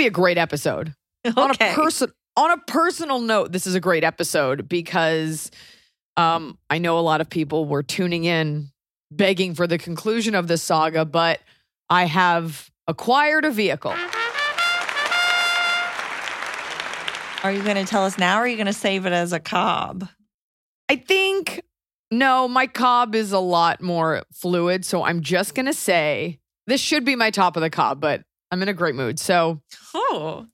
Be a great episode. On a Okay. person on a personal note, this is a great episode because um, I know a lot of people were tuning in begging for the conclusion of this saga, but I have acquired a vehicle. Are you going to tell us now or are you going to save it as a cob? I think no, my cob is a lot more fluid, so I'm just going to say this should be my top of the cob, but I'm in a great mood. So, Oh.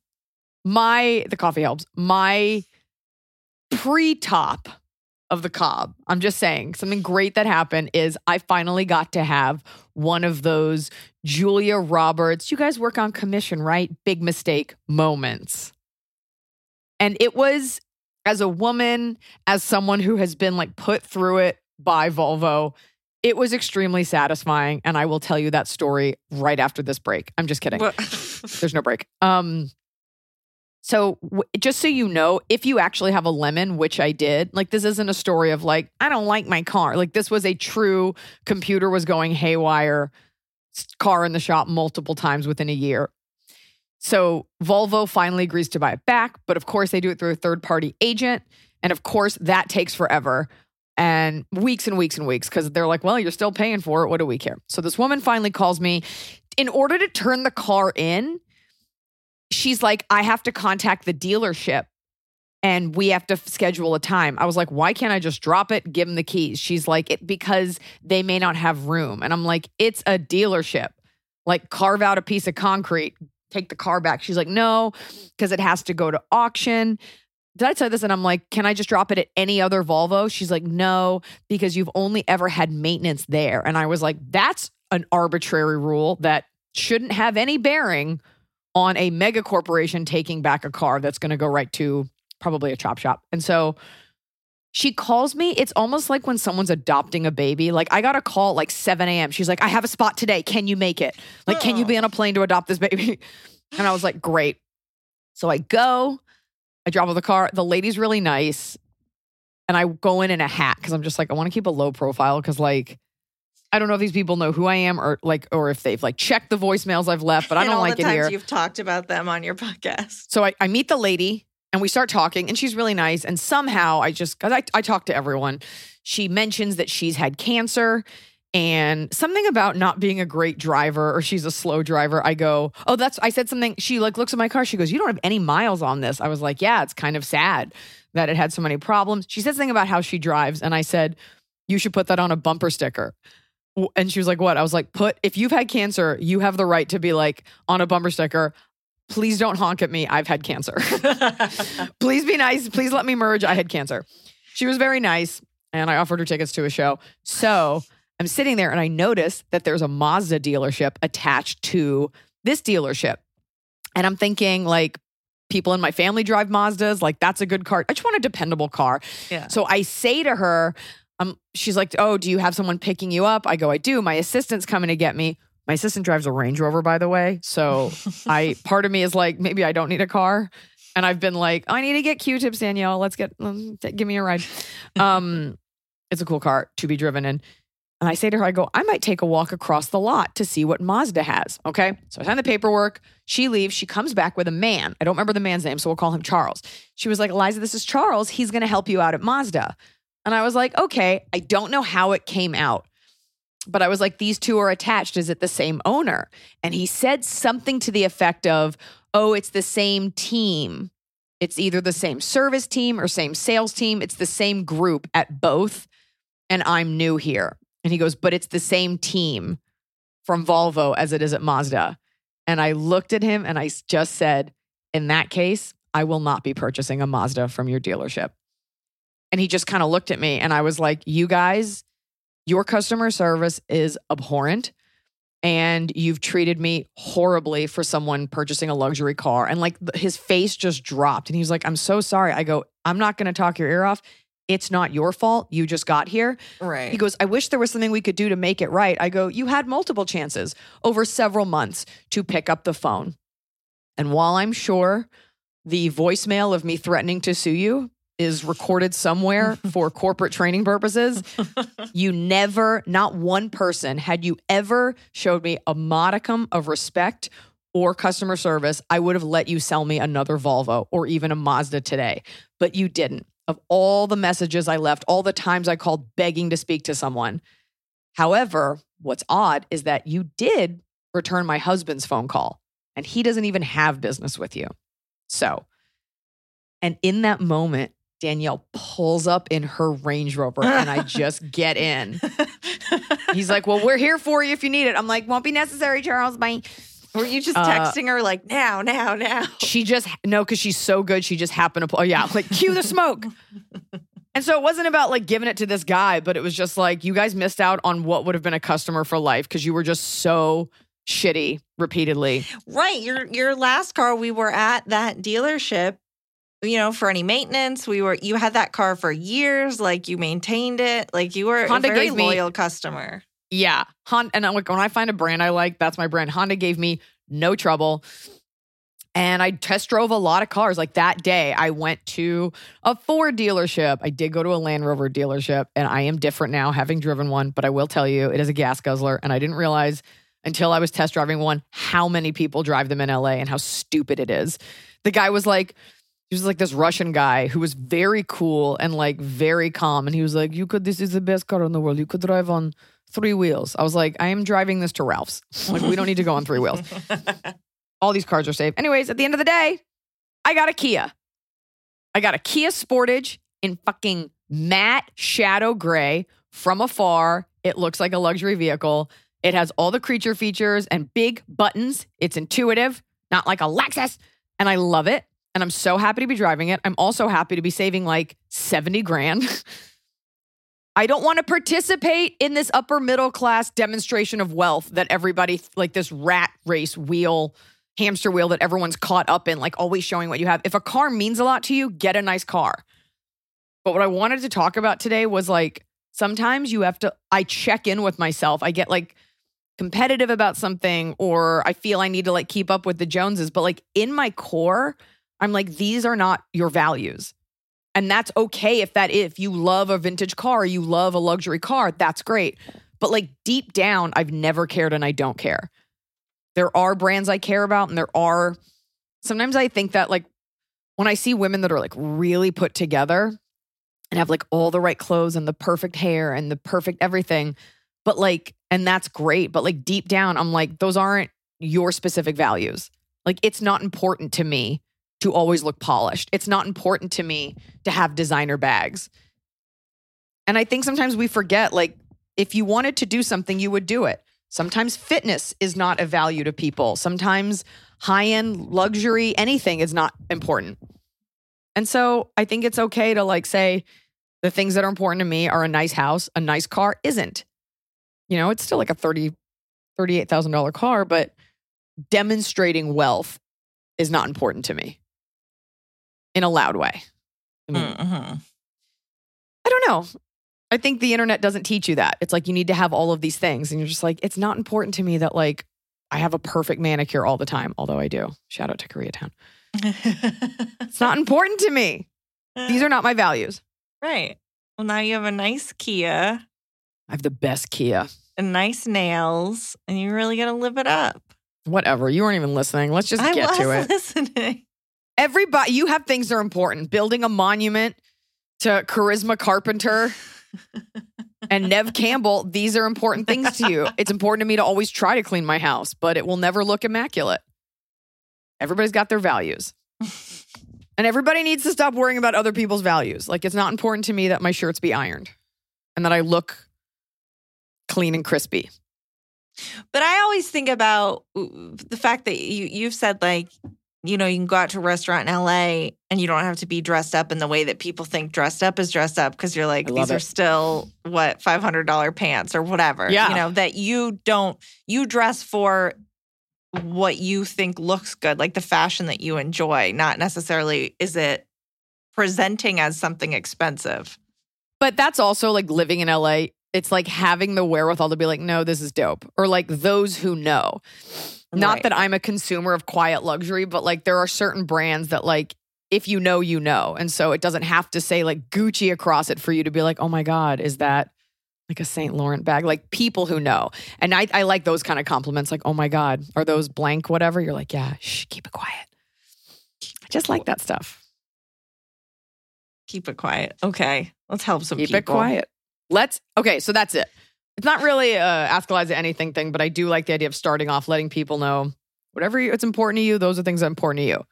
my the coffee helps. My pre-top of the cob. I'm just saying something great that happened is I finally got to have one of those Julia Roberts. You guys work on commission, right? Big mistake moments. And it was as a woman, as someone who has been like put through it by Volvo, it was extremely satisfying and I will tell you that story right after this break. I'm just kidding. There's no break. Um, so w- just so you know, if you actually have a lemon, which I did, like this isn't a story of like I don't like my car. Like this was a true computer was going haywire, car in the shop multiple times within a year. So Volvo finally agrees to buy it back, but of course they do it through a third party agent, and of course that takes forever and weeks and weeks and weeks because they're like, well, you're still paying for it. What do we care? So this woman finally calls me in order to turn the car in she's like, I have to contact the dealership and we have to schedule a time. I was like, why can't I just drop it, give them the keys? She's like, it, because they may not have room. And I'm like, it's a dealership. Like, carve out a piece of concrete, take the car back. She's like, no, because it has to go to auction. Did I tell this? And I'm like, can I just drop it at any other Volvo? She's like, no, because you've only ever had maintenance there. And I was like, that's an arbitrary rule that shouldn't have any bearing on a mega corporation taking back a car that's going to go right to probably a chop shop. And so she calls me. It's almost like when someone's adopting a baby. Like I got a call at like 7 a.m. She's like, I have a spot today. Can you make it? Like, can you be on a plane to adopt this baby? And I was like, great. So I go, I drop off the car. The lady's really nice. And I go in in a hat because I'm just like, I want to keep a low profile because like, I don't know if these people know who I am or like, or if they've like checked the voicemails I've left, but I don't like the it times here. You've talked about them on your podcast. So I, I meet the lady and we start talking, and she's really nice. And somehow I just, because I, I talk to everyone, she mentions that she's had cancer and something about not being a great driver or she's a slow driver. I go, oh, that's, I said something. She like looks at my car. She goes, you don't have any miles on this. I was like, yeah, it's kind of sad that it had so many problems. She said something about how she drives. And I said, you should put that on a bumper sticker. And she was like, what? I was like, put, if you've had cancer, you have the right to be like on a bumper sticker. Please don't honk at me. I've had cancer. Please be nice. Please let me merge. I had cancer. she was very nice, and I offered her tickets to a show. So I'm sitting there and I notice that there's a Mazda dealership attached to this dealership. And I'm thinking, like, people in my family drive Mazdas. Like, that's a good car. I just want a dependable car. Yeah. So I say to her, um, she's like, Oh, do you have someone picking you up? I go, I do. My assistant's coming to get me. My assistant drives a Range Rover, by the way. So I part of me is like, maybe I don't need a car. And I've been like, I need to get Q-tips, Danielle. Let's get um, give me a ride. Um, it's a cool car to be driven in. And I say to her, I go, I might take a walk across the lot to see what Mazda has. Okay. So I sign the paperwork. She leaves. She comes back with a man. I don't remember the man's name, so we'll call him Charles. She was like, Iliza, this is Charles. He's going to help you out at Mazda. And I was like, okay. I don't know how it came out, but I was like, these two are attached. Is it the same owner? And he said something to the effect of, oh, it's the same team. It's either the same service team or same sales team. It's the same group at both. And I'm new here. And he goes, but it's the same team from Volvo as it is at Mazda. And I looked at him and I just said, in that case, I will not be purchasing a Mazda from your dealership. And he just kind of looked at me and I was like, you guys, your customer service is abhorrent and you've treated me horribly for someone purchasing a luxury car. And like his face just dropped and he was like, I'm so sorry. I go, I'm not going to talk your ear off. It's not your fault. You just got here. Right. He goes, I wish there was something we could do to make it right. I go, You had multiple chances over several months to pick up the phone. And while I'm sure the voicemail of me threatening to sue you is recorded somewhere for corporate training purposes, you never, not one person, had you ever showed me a modicum of respect or customer service, I would have let you sell me another Volvo or even a Mazda today. But you didn't. Of all the messages I left, all the times I called begging to speak to someone. However, what's odd is that you did return my husband's phone call, and he doesn't even have business with you. So, and in that moment, Danielle pulls up in her Range Rover, and I just get in. He's like, Well, we're here for you if you need it. I'm like, Won't be necessary, Charles. Bye. Were you just Uh, texting her like now, now, now? She just no, because she's so good. She just happened to pull. Oh yeah, like cue the smoke. and so it wasn't about like giving it to this guy, but it was just like you guys missed out on what would have been a customer for life because you were just so shitty repeatedly. Right. Your your last car, we were at that dealership, you know, for any maintenance. We were you had that car for years, like you maintained it, like you were Honda a very gave me- loyal customer. Yeah, Honda. And uh, I'm like, when I find a brand I like, that's my brand. Honda gave me no trouble. And I test drove a lot of cars. Like that day, I went to a Ford dealership. I did go to a Land Rover dealership, and I am different now, having driven one. But I will tell you, it is a gas guzzler. And I didn't realize until I was test driving one how many people drive them in LA and how stupid it is. The guy was like, he was like this Russian guy who was very cool and like very calm. And he was like, You could, this is the best car in the world. You could drive on three wheels. I was like, I am driving this to Ralph's. Like, we don't need to go on three wheels. All these cars are safe. Anyways, at the end of the day, I got a Kia. I got a Kia Sportage in fucking matte shadow gray from afar. It looks like a luxury vehicle. It has all the creature features and big buttons. It's intuitive, not like a Lexus. And I love it. And I'm so happy to be driving it. I'm also happy to be saving like 70 grand. I don't want to participate in this upper middle class demonstration of wealth that everybody, like this rat race wheel, hamster wheel that everyone's caught up in, like always showing what you have. If a car means a lot to you, get a nice car. But what I wanted to talk about today was like sometimes you have to, I check in with myself. I get like competitive about something or I feel I need to like keep up with the Joneses. But like in my core, I'm like, these are not your values. And that's okay if that if you love a vintage car, you love a luxury car, that's great. But like deep down, I've never cared and I don't care. There are brands I care about and there are sometimes I think that like when I see women that are like really put together and have like all the right clothes and the perfect hair and the perfect everything, but like and that's great, but like deep down I'm like those aren't your specific values. Like it's not important to me to always look polished. It's not important to me to have designer bags. And I think sometimes we forget like if you wanted to do something, you would do it. Sometimes fitness is not a value to people. Sometimes high end luxury, anything is not important. And so I think it's okay to like say, The things that are important to me are a nice house, a nice car isn't. You know, it's still like a 30 $38,000 car, but demonstrating wealth is not important to me in a loud way. I mean, Mhm. I don't know. I think the internet doesn't teach you that. It's like you need to have all of these things. And you're just like, it's not important to me that like I have a perfect manicure all the time, although I do. Shout out to Koreatown. It's not important to me. These are not my values. right. Well, now you have a nice Kia I have the best Kia. and nice nails, and you really got to live it up. Whatever. You weren't even listening. Let's just I get to it. listening. Everybody, you have things that are important. Building a monument to Charisma Carpenter and Neve Campbell, these are important things to you. It's important to me to always try to clean my house, but it will never look immaculate. Everybody's got their values. And everybody needs to stop worrying about other people's values. Like, it's not important to me that my shirts be ironed and that I look clean and crispy. But I always think about uh, the fact that you you've said like you know you can go out to a restaurant in LA and you don't have to be dressed up in the way that people think dressed up is dressed up because you're like these are still what five hundred dollar pants or whatever. Yeah. you know that you don't you dress for what you think looks good, like the fashion that you enjoy, not necessarily is it presenting as something expensive. But that's also like living in LA. It's like having the wherewithal to be like, no, this is dope. Or like those who know. Not that I'm a consumer of quiet luxury, but like there are certain brands that like if you know, you know. And so it doesn't have to say like Gucci across it for you to be like, oh my God, is that like a St. Laurent bag? Like people who know. And I, I like those kind of compliments, like, oh my God, are those blank, whatever? You're like, yeah, shh, keep it quiet. I just like that stuff. Keep it quiet. Okay, let's help some Keep people. it quiet. Let's okay, so that's it. It's not really a ask Iliza anything thing, but I do like the idea of starting off letting people know whatever you, it's important to you, those are things that are important to you.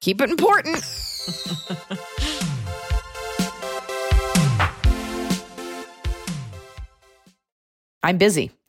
Keep it important. I'm busy,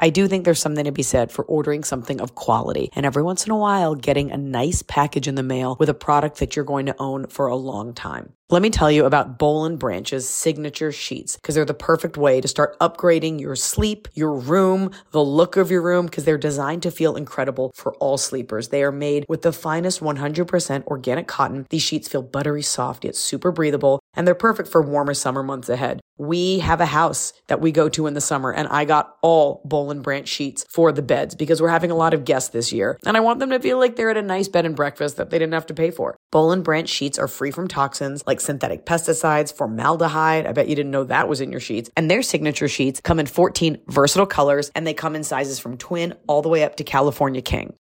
I do think there's something to be said for ordering something of quality and every once in a while getting a nice package in the mail with a product that you're going to own for a long time. Let me tell you about Boll and Branch's signature sheets because they're the perfect way to start upgrading your sleep, your room, the look of your room because they're designed to feel incredible for all sleepers. They are made with the finest 100% organic cotton. These sheets feel buttery soft yet super breathable and they're perfect for warmer summer months ahead. We have a house that we go to in the summer and I got all Boll and Branch sheets for the beds because we're having a lot of guests this year and I want them to feel like they're at a nice bed and breakfast that they didn't have to pay for. Boll Branch sheets are free from toxins like synthetic pesticides, formaldehyde. I bet you didn't know that was in your sheets. And their signature sheets come in 14 versatile colors and they come in sizes from twin all the way up to California King.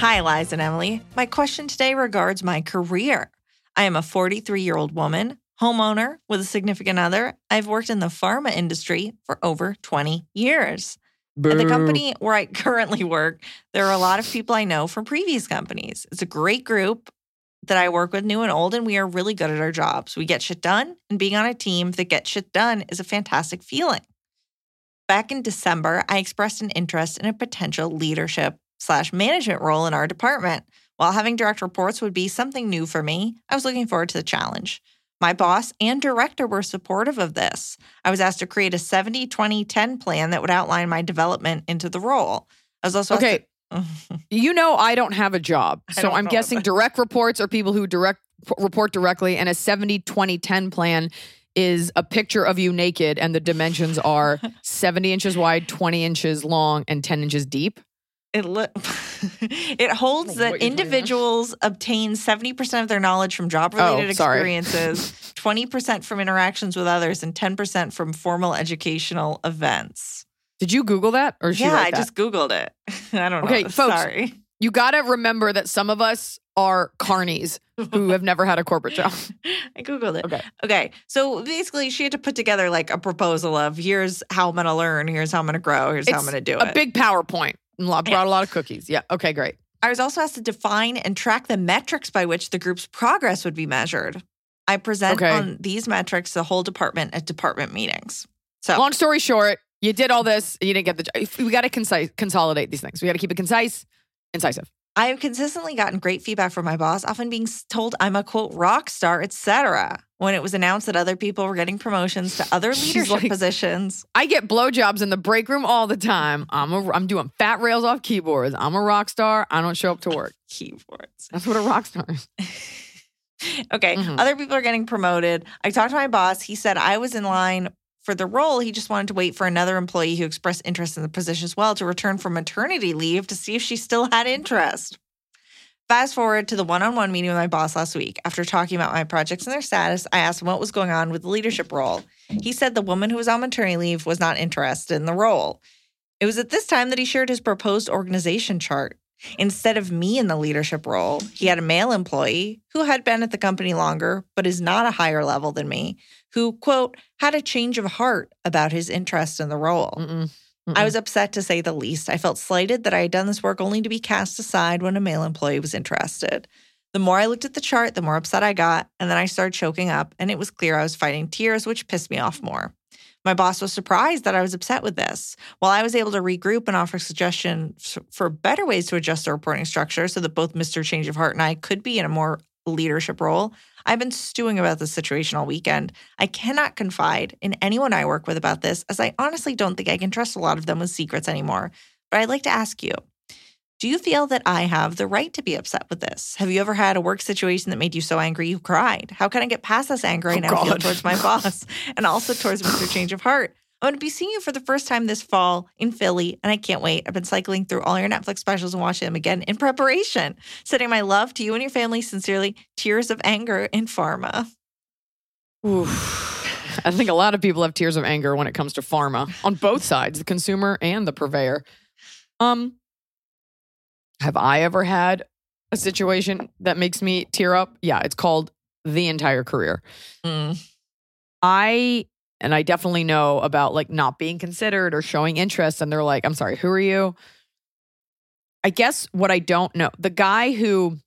Hi, Liza and Emily. My question today regards my career. I am a 43 year old woman, homeowner with a significant other. I've worked in the pharma industry for over 20 years. At the company where I currently work, there are a lot of people I know from previous companies. It's a great group that I work with, new and old, and we are really good at our jobs. We get shit done, and being on a team that gets shit done is a fantastic feeling. Back in December, I expressed an interest in a potential leadership slash management role in our department. While having direct reports would be something new for me, I was looking forward to the challenge. My boss and director were supportive of this. I was asked to create a 70 20 10 plan that would outline my development into the role. I was also Okay. to- You know, I don't have a job. So I'm guessing direct reports are people who direct report directly, and a 70 20 10 plan is a picture of you naked, and the dimensions are 70 inches wide, 20 inches long, and 10 inches deep. It lo- it holds that what you're talking about. individuals obtain 70% of their knowledge from job related Oh, experiences, 20% from interactions with others, and 10% from formal educational events. Did you Google that? Or yeah, I that? just Googled it. I don't know. Okay, folks. Sorry. You got to remember that some of us are carnies who have never had a corporate job. I Googled it. Okay. Okay. So basically, she had to put together like a proposal of here's how I'm going to learn, here's how I'm going to grow, here's how I'm going to do it. a big PowerPoint. Brought a lot of cookies. Yeah. Okay, great. I was also asked to define and track the metrics by which the group's progress would be measured. I present Okay. on these metrics the whole department at department meetings. So Long story short, you did all this, you didn't get the job. We got to concise, consolidate these things. We got to keep it concise, incisive. I have consistently gotten great feedback from my boss, often being told I'm a quote rock star, etc. When it was announced that other people were getting promotions to other leadership like- positions, I get blowjobs in the break room all the time. I'm a, I'm doing fat rails off keyboards. I'm a rock star. I don't show up to work. keyboards. That's what a rock star is. okay. Mhm. Other people are getting promoted. I talked to my boss. He said I was in line for the role. He just wanted to wait for another employee who expressed interest in the position as well to return from maternity leave to see if she still had interest. Fast forward to the one on one meeting with my boss last week. After talking about my projects and their status, I asked him what was going on with the leadership role. He said the woman who was on maternity leave was not interested in the role. It was at this time that he shared his proposed organization chart. Instead of me in the leadership role, he had a male employee who had been at the company longer, but is not a higher level than me, who, quote, had a change of heart about his interest in the role. Mm-mm. I was upset to say the least. I felt slighted that I had done this work only to be cast aside when a male employee was interested. The more I looked at the chart, the more upset I got, and then I started choking up, and it was clear I was fighting tears, which pissed me off more. My boss was surprised that I was upset with this. While I was able to regroup and offer suggestions for better ways to adjust the reporting structure so that both Mr. Change of Heart and I could be in a more leadership role, I've been stewing about this situation all weekend. I cannot confide in anyone I work with about this, as I honestly don't think I can trust a lot of them with secrets anymore. But I'd like to ask you do you feel that I have the right to be upset with this? Have you ever had a work situation that made you so angry you cried? How can I get past this anger I Oh, now feel towards my boss and also towards Mr. Change of Heart? I'm going to be seeing you for the first time this fall in Philly, and I can't wait. I've been cycling through all your Netflix specials and watching them again in preparation. Sending my love to you and your family. Sincerely, tears of anger in pharma. Oof. I think a lot of people have tears of anger when it comes to pharma on both sides, the consumer and the purveyor. Um, have I ever had a situation that makes me tear up? Yeah, it's called the entire career. Mm. I and I definitely know about like not being considered or showing interest, and they're like, "I'm sorry, who are you?" I guess what I don't know, the guy who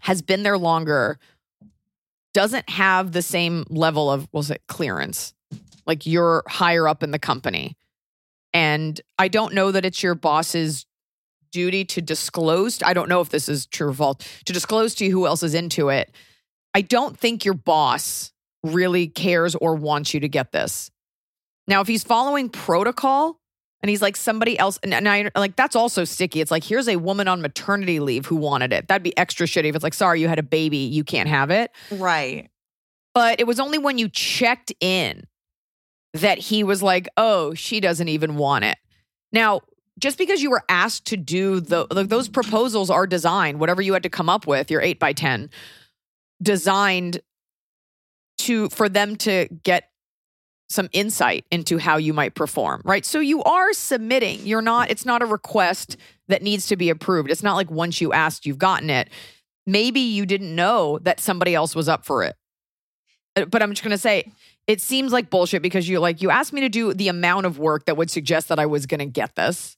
has been there longer doesn't have the same level of, was it clearance? Like you're higher up in the company. And I don't know that it's your boss's duty to disclose. I don't know if this is true or false, to disclose to you who else is into it. I don't think your boss really cares or wants you to get this. Now, if he's following protocol and he's like somebody else, and, and I like that's also sticky. It's like here's a woman on maternity leave who wanted it. That'd be extra shitty if it's like, sorry, you had a baby, you can't have it. Right. But it was only when you checked in that he was like, oh, she doesn't even want it. Now, just because you were asked to do the like those proposals are designed, whatever you had to come up with, your eight by ten, designed to for them to get some insight into how you might perform, right? So you are submitting. You're not, it's not a request that needs to be approved. It's not like once you asked, you've gotten it. Maybe you didn't know that somebody else was up for it. Uh, But I'm just going to say, it seems like bullshit because you like, you asked me to do the amount of work that would suggest that I was going to get this.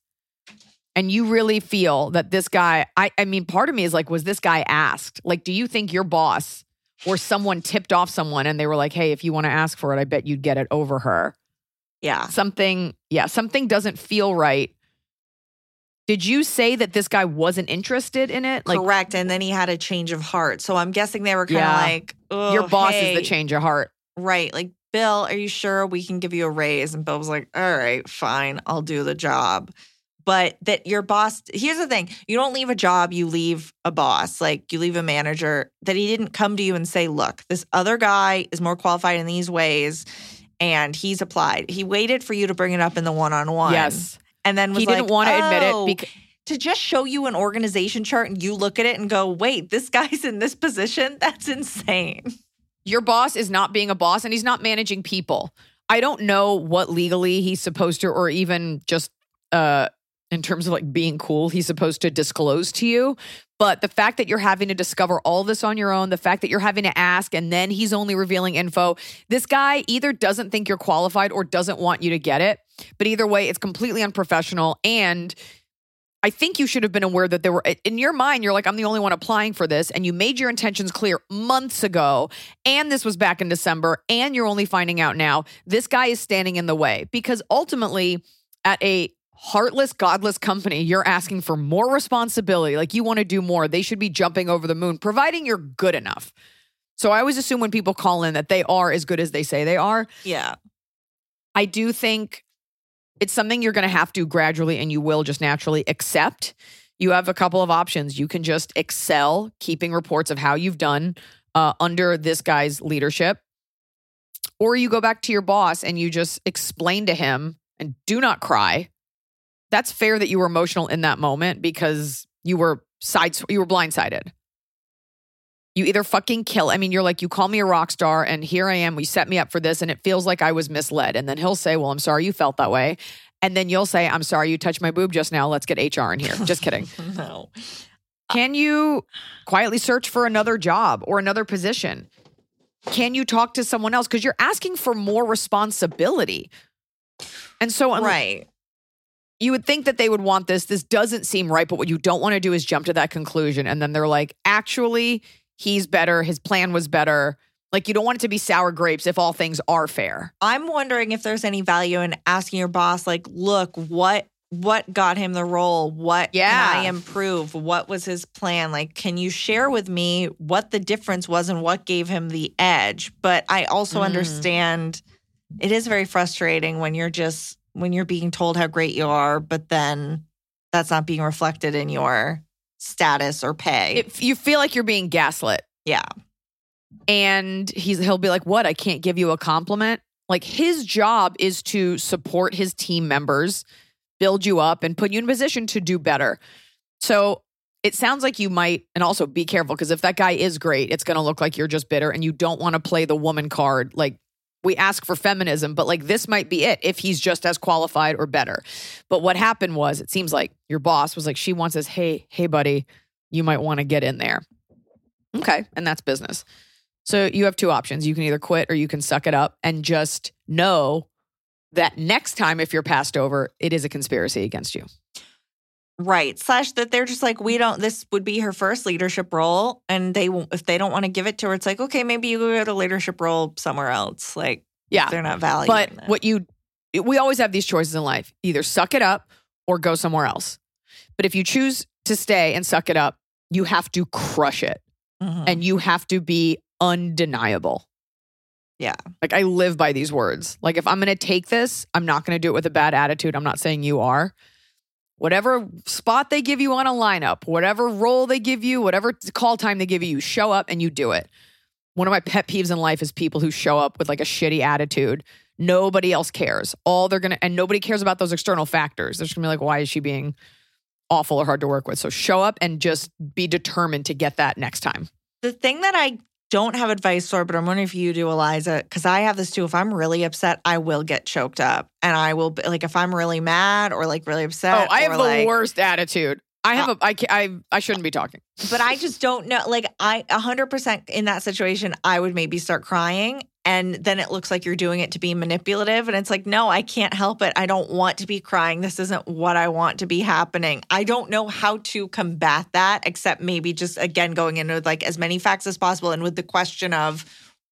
And you really feel that this guy, I, I mean, part of me is like, was this guy asked? Like, do you think your boss or someone tipped off someone and they were like, hey, if you want to ask for it, I bet you'd get it over her? Yeah. Something, yeah, something doesn't feel right. Did you say that this guy wasn't interested in it? Like, Correct. And then he had a change of heart. So I'm guessing they were kind of Yeah. like, your boss is the change of heart. Right. Like, Bill, are you sure we can give you a raise? And Bill was like, all right, fine, I'll do the job. But that your boss, here's the thing you don't leave a job, you leave a boss, like you leave a manager, that he didn't come to you and say, look, this other guy is more qualified in these ways and he's applied. He waited for you to bring it up in the one on one. Yes. And then was He didn't want to admit it "Oh, because to just show you an organization chart and you look at it and go, wait, this guy's in this position? That's insane. your boss is not being a boss and he's not managing people. I don't know what legally he's supposed to, or even just uh, in terms of like being cool, he's supposed to disclose to you. But the fact that you're having to discover all this on your own, the fact that you're having to ask and then he's only revealing info, this guy either doesn't think you're qualified or doesn't want you to get it. But either way, it's completely unprofessional. And I think you should have been aware that there were, in your mind, you're like, I'm the only one applying for this. And you made your intentions clear months ago. And this was back in December. And you're only finding out now. This guy is standing in the way because ultimately, at a heartless, godless company, you're asking for more responsibility. Like you want to do more. They should be jumping over the moon, providing you're good enough. So I always assume when people call in that they are as good as they say they are. Yeah. I do think it's something you're going to have to gradually and you will just naturally accept. You have a couple of options. You can just excel keeping reports of how you've done uh, under this guy's leadership, or you go back to your boss and you just explain to him and do not cry. That's fair that you were emotional in that moment because you were sides you were blindsided. You either fucking kill. I mean, you're like, you call me a rock star, and here I am. We set me up for this, and it feels like I was misled. And then he'll say, Well, I'm sorry you felt that way. And then you'll say, I'm sorry you touched my boob just now. Let's get HR in here. Just kidding. No. Can you quietly search for another job or another position? Can you talk to someone else? Because you're asking for more responsibility. And so, unless- Right. You would think that they would want this. This doesn't seem right, but what you don't want to do is jump to that conclusion. And then they're like, actually, he's better. His plan was better. Like, you don't want it to be sour grapes if all things are fair. I'm wondering if there's any value in asking your boss, like, look, what what got him the role? What Yeah. can I improve? What was his plan? Like, can you share with me what the difference was and what gave him the edge? But I also Mm. understand it is very frustrating when you're just when you're being told how great you are, but then that's not being reflected in your status or pay. If you feel like you're being gaslit, yeah. and he's he'll be like, "What? I can't give you a compliment." Like his job is to support his team members, build you up, and put you in a position to do better. So it sounds like you might, and also be careful because if that guy is great, it's going to look like you're just bitter, and you don't want to play the woman card. Like we ask for feminism, but like this might be it if he's just as qualified or better. But what happened was, it seems like your boss was like, she wants us, hey, hey, buddy, you might want to get in there. Okay, and that's business. So you have two options. You can either quit or you can suck it up and just know that next time, if you're passed over, it is a conspiracy against you. Right. Slash that they're just like, we don't, this would be her first leadership role. And they, won't- if they don't want to give it to her, it's like, okay, maybe you go get a leadership role somewhere else. Like, Yeah. they're not valuing But what you, we always have these choices in life either suck it up or go somewhere else. But if you choose to stay and suck it up, you have to crush it Mhm. and you have to be undeniable. Yeah. Like I live by these words. Like if I'm going to take this, I'm not going to do it with a bad attitude. I'm not saying you are. Whatever spot they give you on a lineup, whatever role they give you, whatever call time they give you, you show up and you do it. One of my pet peeves in life is people who show up with like a shitty attitude. Nobody else cares. All they're going to, and nobody cares about those external factors. They're just going to be like, why is she being awful or hard to work with? So show up and just be determined to get that next time. the thing that I don't have advice for, but I'm wondering if you do, Iliza, because I have this too. If I'm really upset, I will get choked up, and I will be, like if I'm really mad or like really oh, upset. Oh, I have or, the like- worst attitude. I have uh, a I I I shouldn't be talking. but I just don't know. Like I, hundred percent in that situation, I would maybe start crying, and then it looks like you're doing it to be manipulative, and it's like, no, I can't help it. I don't want to be crying. This isn't what I want to be happening. I don't know how to combat that, except maybe just again going in with like as many facts as possible, and with the question of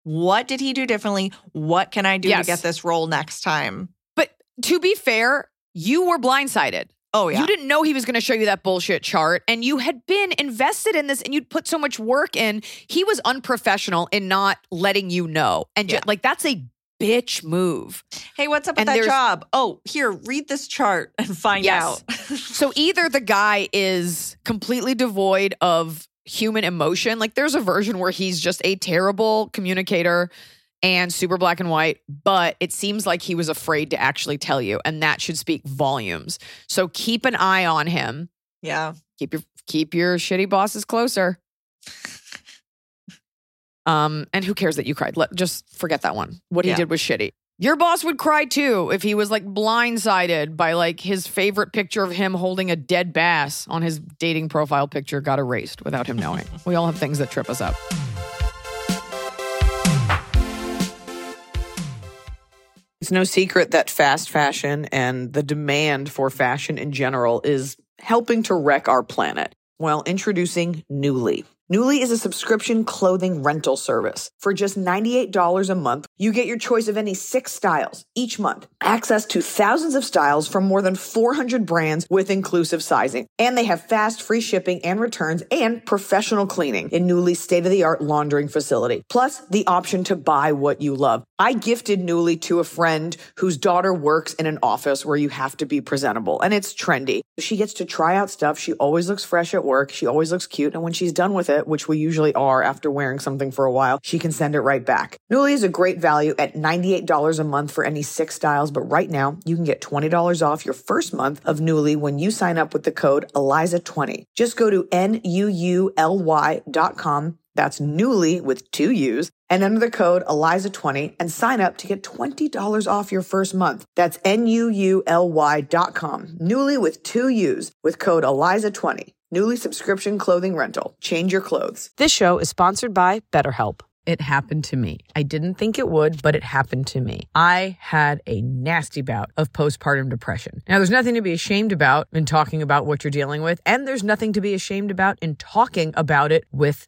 what did he do differently? What can I do Yes. to get this role next time? But to be fair, you were blindsided. Oh yeah, You didn't know he was going to show you that bullshit chart and you had been invested in this and you'd put so much work in. He was unprofessional in not letting you know. And ju- Yeah. like that's a bitch move. hey, what's up with And that job? Oh, here, read this chart and find Yes. out. So either the guy is completely devoid of human emotion, like there's a version where he's just a terrible communicator and super black and white, but it seems like he was afraid to actually tell you, and that should speak volumes. So keep an eye on him. yeah. Keep your keep your shitty bosses closer. Um, and who cares that you cried? Let just forget that one. What he Yeah. did was shitty. Your boss would cry too if he was like blindsided by like his favorite picture of him holding a dead bass on his dating profile picture got erased without him knowing. we all have things that trip us up. It's no secret that fast fashion and the demand for fashion in general is helping to wreck our planet. while introducing Nuuly. Nuuly is a subscription clothing rental service. For just $98 a month, you get your choice of any six styles each month, access to thousands of styles from more than 400 brands with inclusive sizing. And they have fast, free shipping and returns and professional cleaning in Nuuly's state of the art laundering facility. Plus, the option to buy what you love. I gifted Nuuly to a friend whose daughter works in an office where you have to be presentable and it's trendy. She gets to try out stuff. She always looks fresh at work. She always looks cute. And when she's done with it, which we usually are after wearing something for a while, she can send it right back. Nuuly is a great value at $98 a month for any six styles. But right now you can get $20 off your first month of Nuuly when you sign up with the code ILIZA20. Just go to N-U-U-L-Y dot com that's Nuuly with two U's and enter the code ILIZA20 and sign up to get $20 off your first month. That's N-U-U-L-Y dot com. Newly with two U's with code ILIZA20. Nuuly subscription clothing rental. Change your clothes. This show is sponsored by BetterHelp. It happened to me. I didn't think it would, but it happened to me. I had a nasty bout of postpartum depression. Now, there's nothing to be ashamed about in talking about what you're dealing with, and there's nothing to be ashamed about in talking about it with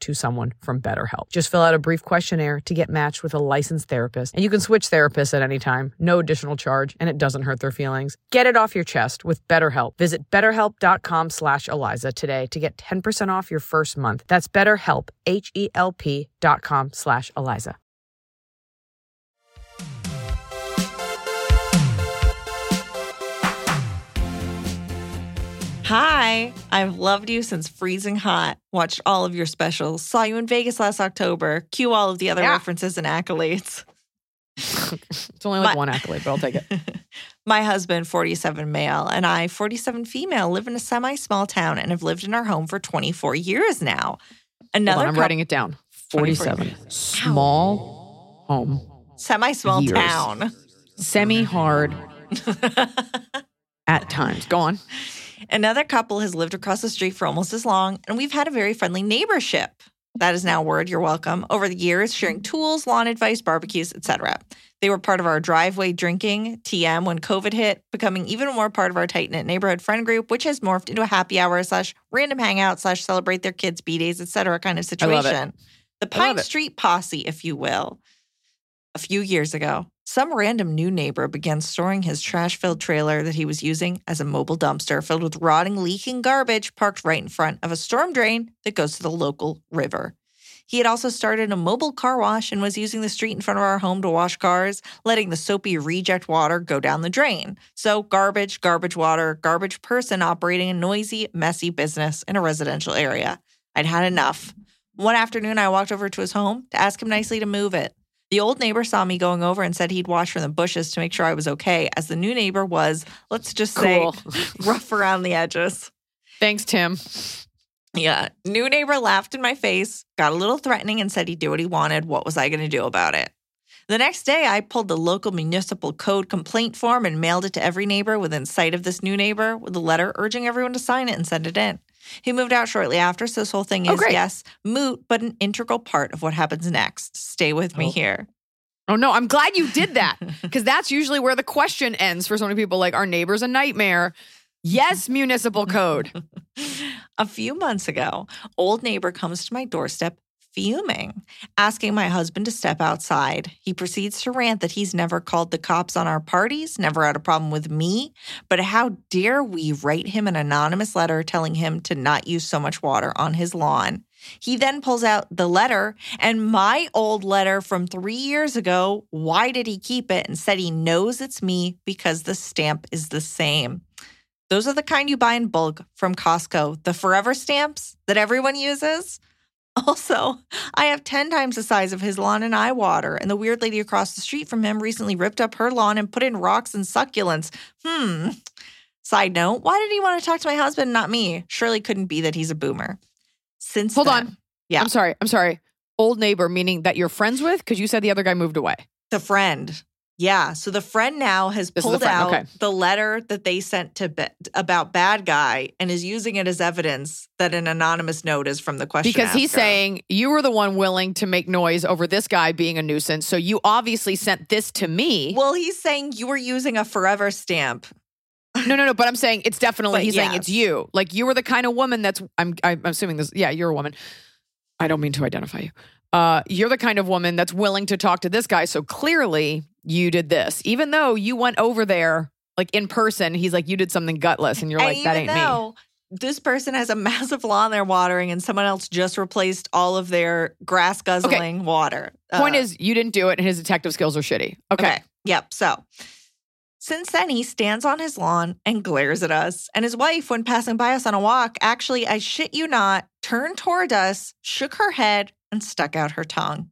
to someone from BetterHelp. Just fill out a brief questionnaire to get matched with a licensed therapist and you can switch therapists at any time. No additional charge and it doesn't hurt their feelings. Get it off your chest with BetterHelp. Visit betterhelp.com slash Iliza today to get 10% off your first month. That's betterhelp, H-E-L-P dot com slash Iliza. Hi, I've loved you since freezing hot. Watched all of your specials. Saw you in Vegas last October. Cue all of the other Yeah. references and accolades. It's only like My- one accolade, but I'll take it. My husband, 47 male, and I, 47 female, live in a semi small town and have lived in our home for 24 years now. Another on, I'm writing it down. 47. Small home. semi small town. Semi hard at times. Go on. Another couple has lived across the street for almost as long, and we've had a very friendly neighborship. That is now a word. You're welcome. Over the years, sharing mm-hmm. tools, lawn advice, barbecues, etc. They were part of our driveway drinking TM when COVID hit, becoming even more part of our tight knit neighborhood friend group, which has morphed into a happy hour slash random hangout slash celebrate their kids' b days, etc. kind of I love it. situation. The Pine. Street posse, if you will. A few years ago, some random new neighbor began storing his trash filled trailer that he was using as a mobile dumpster filled with rotting, leaking garbage parked right in front of a storm drain that goes to the local river. He had also started a mobile car wash and was using the street in front of our home to wash cars, letting the soapy reject water go down the drain. So, garbage, garbage water, garbage person operating a noisy, messy business in a residential area. I'd had enough. One afternoon, I walked over to his home to ask him nicely to move it. The old neighbor saw me going over and said he'd watch from the bushes to make sure I was okay, as the new neighbor was, let's just Cool. say, rough around the edges. Thanks, Tim. Yeah. New neighbor laughed in my face, got a little threatening, and said he'd do what he wanted. What was I going to do about it? The next day, I pulled the local municipal code complaint form and mailed it to every neighbor within sight of this new neighbor with a letter urging everyone to sign it and send it in. He moved out shortly after, so this whole thing Oh, is, great. yes, moot, but an integral part of what happens next. Stay with me Oh. here. Oh no, I'm glad you did that because that's usually where the question ends for so many people. Like, our neighbor's a nightmare. Yes, municipal code. a few months ago, old neighbor comes to my doorstep fuming, asking my husband to step outside. He proceeds to rant that he's never called the cops on our parties, never had a problem with me, but how dare we write him an anonymous letter telling him to not use so much water on his lawn. He then pulls out the letter and my old letter from three years ago. Why did he keep it? And said he knows it's me because the stamp is the same. Those are the kind you buy in bulk from Costco, the forever stamps that everyone uses. Also, I have 10 times the size of his lawn and I water, and the weird lady across the street from him recently ripped up her lawn and put in rocks and succulents. Hmm. Side note, why did he want to talk to my husband, not me? Surely couldn't be that he's a boomer. Since Hold then- on. Yeah. I'm sorry. I'm sorry. Old neighbor, meaning that you're friends with? Because you said the other guy moved away. The friend. Yeah. So the friend now has This is the pulled out okay. the letter that they sent to ba- about bad guy and is using it as evidence that an anonymous note is from the question. Because he's saying you were the one willing to make noise over this guy being a nuisance. So you obviously sent this to me. Well, he's saying you were using a forever stamp. no, no, no. But I'm saying it's definitely But he's saying it's you. Like you were the kind of woman that's I'm I'm assuming this. Yeah, you're a woman. I don't mean to identify you. Uh, you're the kind of woman that's willing to talk to this guy. So clearly you did this, even though you went over there like in person. He's like you did something gutless, and you're and like that ain't me. this person has a massive lawn they're watering and someone else just replaced all of their grass guzzling water. Point Uh, is, you didn't do it, and his detective skills are shitty. Okay. Okay. Yep. So since then, he stands on his lawn and glares at us. And his wife, when passing by us on a walk, actually, I shit you not, turned toward us, shook her head, and stuck out her tongue.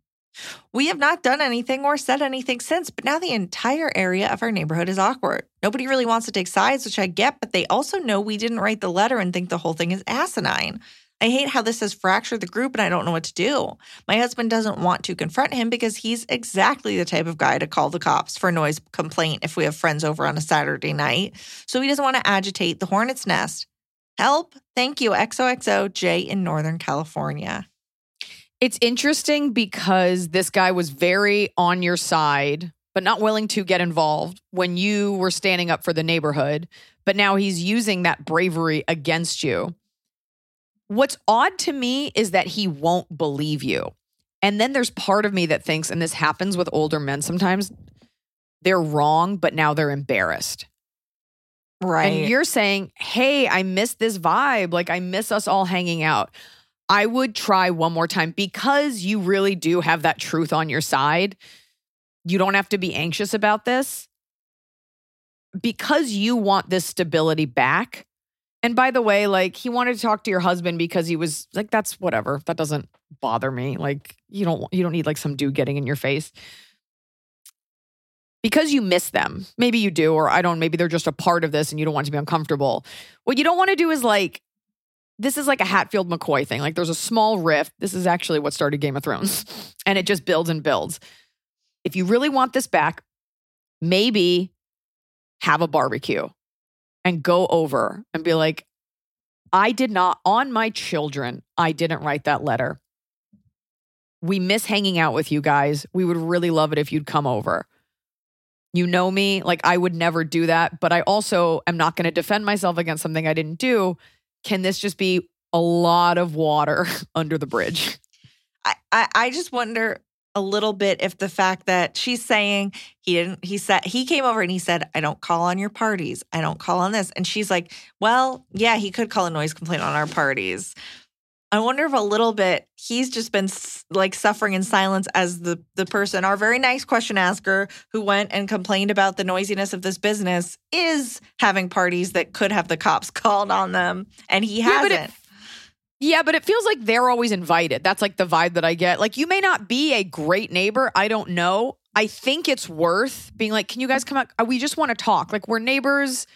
We have not done anything or said anything since, but now the entire area of our neighborhood is awkward. Nobody really wants to take sides, which I get, but they also know we didn't write the letter and think the whole thing is asinine. I hate how this has fractured the group and I don't know what to do. My husband doesn't want to confront him because he's exactly the type of guy to call the cops for a noise complaint if we have friends over on a Saturday night. So he doesn't want to agitate the hornet's nest. Help. Thank you. XOXO J in Northern California. It's interesting because this guy was very on your side, but not willing to get involved when you were standing up for the neighborhood. But now he's using that bravery against you. What's odd to me is that he won't believe you. And then there's part of me that thinks, and this happens with older men sometimes, they're wrong, but now they're embarrassed. Right. And you're saying, hey, I miss this vibe. Like, I miss us all hanging out. I would try one more time because you really do have that truth on your side. You don't have to be anxious about this because you want this stability back. And by the way, like he wanted to talk to your husband because he was like, that's whatever. That doesn't bother me. Like you don't you don't need like some dude getting in your face. because you miss them. Maybe you do, or I don't, maybe they're just a part of this and you don't want to be uncomfortable. What you don't want to do is like, this is like a Hatfield McCoy thing. Like there's a small rift. This is actually what started Game of Thrones, and it just builds and builds. If you really want this back, maybe have a barbecue and go over and be like, I did not, on my children, I didn't write that letter. We miss hanging out with you guys. We would really love it if you'd come over. You know me, like I would never do that, but I also am not going to defend myself against something I didn't do. Can this just be a lot of water under the bridge? I, I, just wonder a little bit if the fact that she's saying he didn't he said he came over and he said i don't call on your parties. I don't call on this. And she's like well yeah he could call a noise complaint on our parties i wonder if a little bit he's just been like suffering in silence as the the person our very nice question asker who went and complained about the noisiness of this business is having parties that could have the cops called on them and he Yeah, but hasn't it- Yeah, but it feels like they're always invited. That's like the vibe that I get. Like you may not be a great neighbor. I don't know. I think it's worth being like, can you guys come out? Uh, We just want to talk. Like we're neighbors.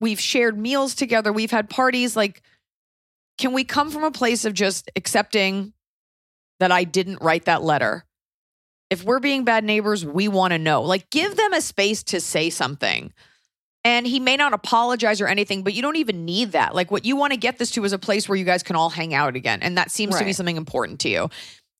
We've shared meals together. We've had parties. Like, can we come from a place of just accepting that I didn't write that letter? If we're being bad neighbors, we want to know. Like, give them a space to say something. And he may not apologize or anything, but you don't even need that. Like, what you want to get this to is a place where you guys can all hang out again. And that seems to be something important to you.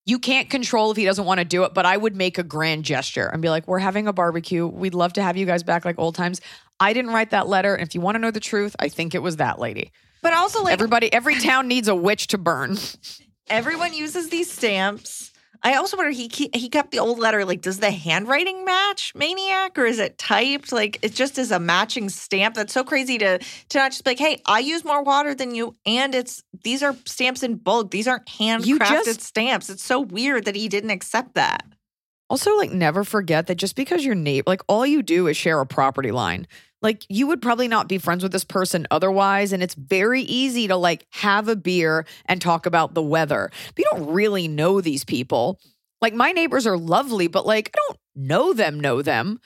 You can't control if he doesn't want to do it, but I would make a grand gesture and be like, We're having a barbecue. We'd love to have you guys back like old times. I didn't write that letter. And if you want to know the truth, I think it was that lady. But also like Everybody, every town needs a witch to burn. everyone uses these stamps. I also wonder he he kept the old letter. Like, does the handwriting match Maniac, or is it typed? Like, it just is a matching stamp. That's so crazy to to not just be like, hey, I use more water than you, and it's these are stamps in bulk. These aren't handcrafted just- stamps. It's so weird that he didn't accept that. Also, like, never forget that just because you're neighbor, like, all you do is share a property line. Like, you would probably not be friends with this person otherwise. And it's very easy to, like, have a beer and talk about the weather. But you don't really know these people. Like, my neighbors are lovely, but, like, I don't know them, know them.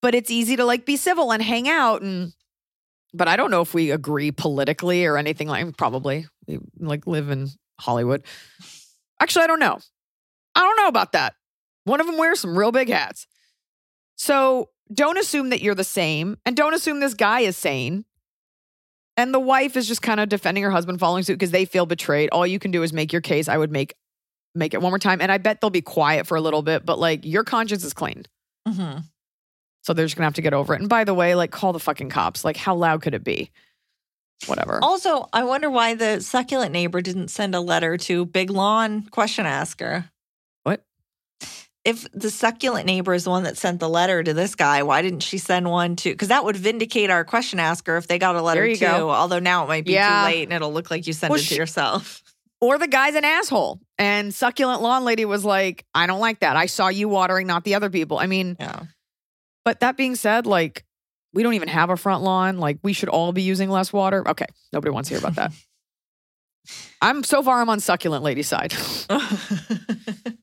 But it's easy to, like, be civil and hang out. And, but I don't know if we agree politically or anything like, probably. We, like, live in Hollywood. Actually, I don't know. I don't know about that. One of them wears some real big hats. So don't assume that you're the same and don't assume this guy is sane. And the wife is just kind of defending her husband following suit because they feel betrayed. All you can do is make your case. I would make make it one more time. And I bet they'll be quiet for a little bit, but like your conscience is cleaned. Mm-hmm. So they're just gonna have to get over it. And by the way, like call the fucking cops. Like how loud could it be? Whatever. Also, I wonder why the succulent neighbor didn't send a letter to Big Lawn question asker. If the succulent neighbor is the one that sent the letter to this guy, why didn't she send one to? Because that would vindicate our question asker if they got a letter too. go. Although now it might be Yeah. too late and it'll look like you sent Well, it to she- yourself. Or the guy's an asshole. And succulent lawn lady was like, I don't like that. I saw you watering, not the other people. I mean, Yeah. But that being said, like we don't even have a front lawn. Like we should all be using less water. Okay, nobody wants to hear about that. I'm so far I'm on succulent lady side.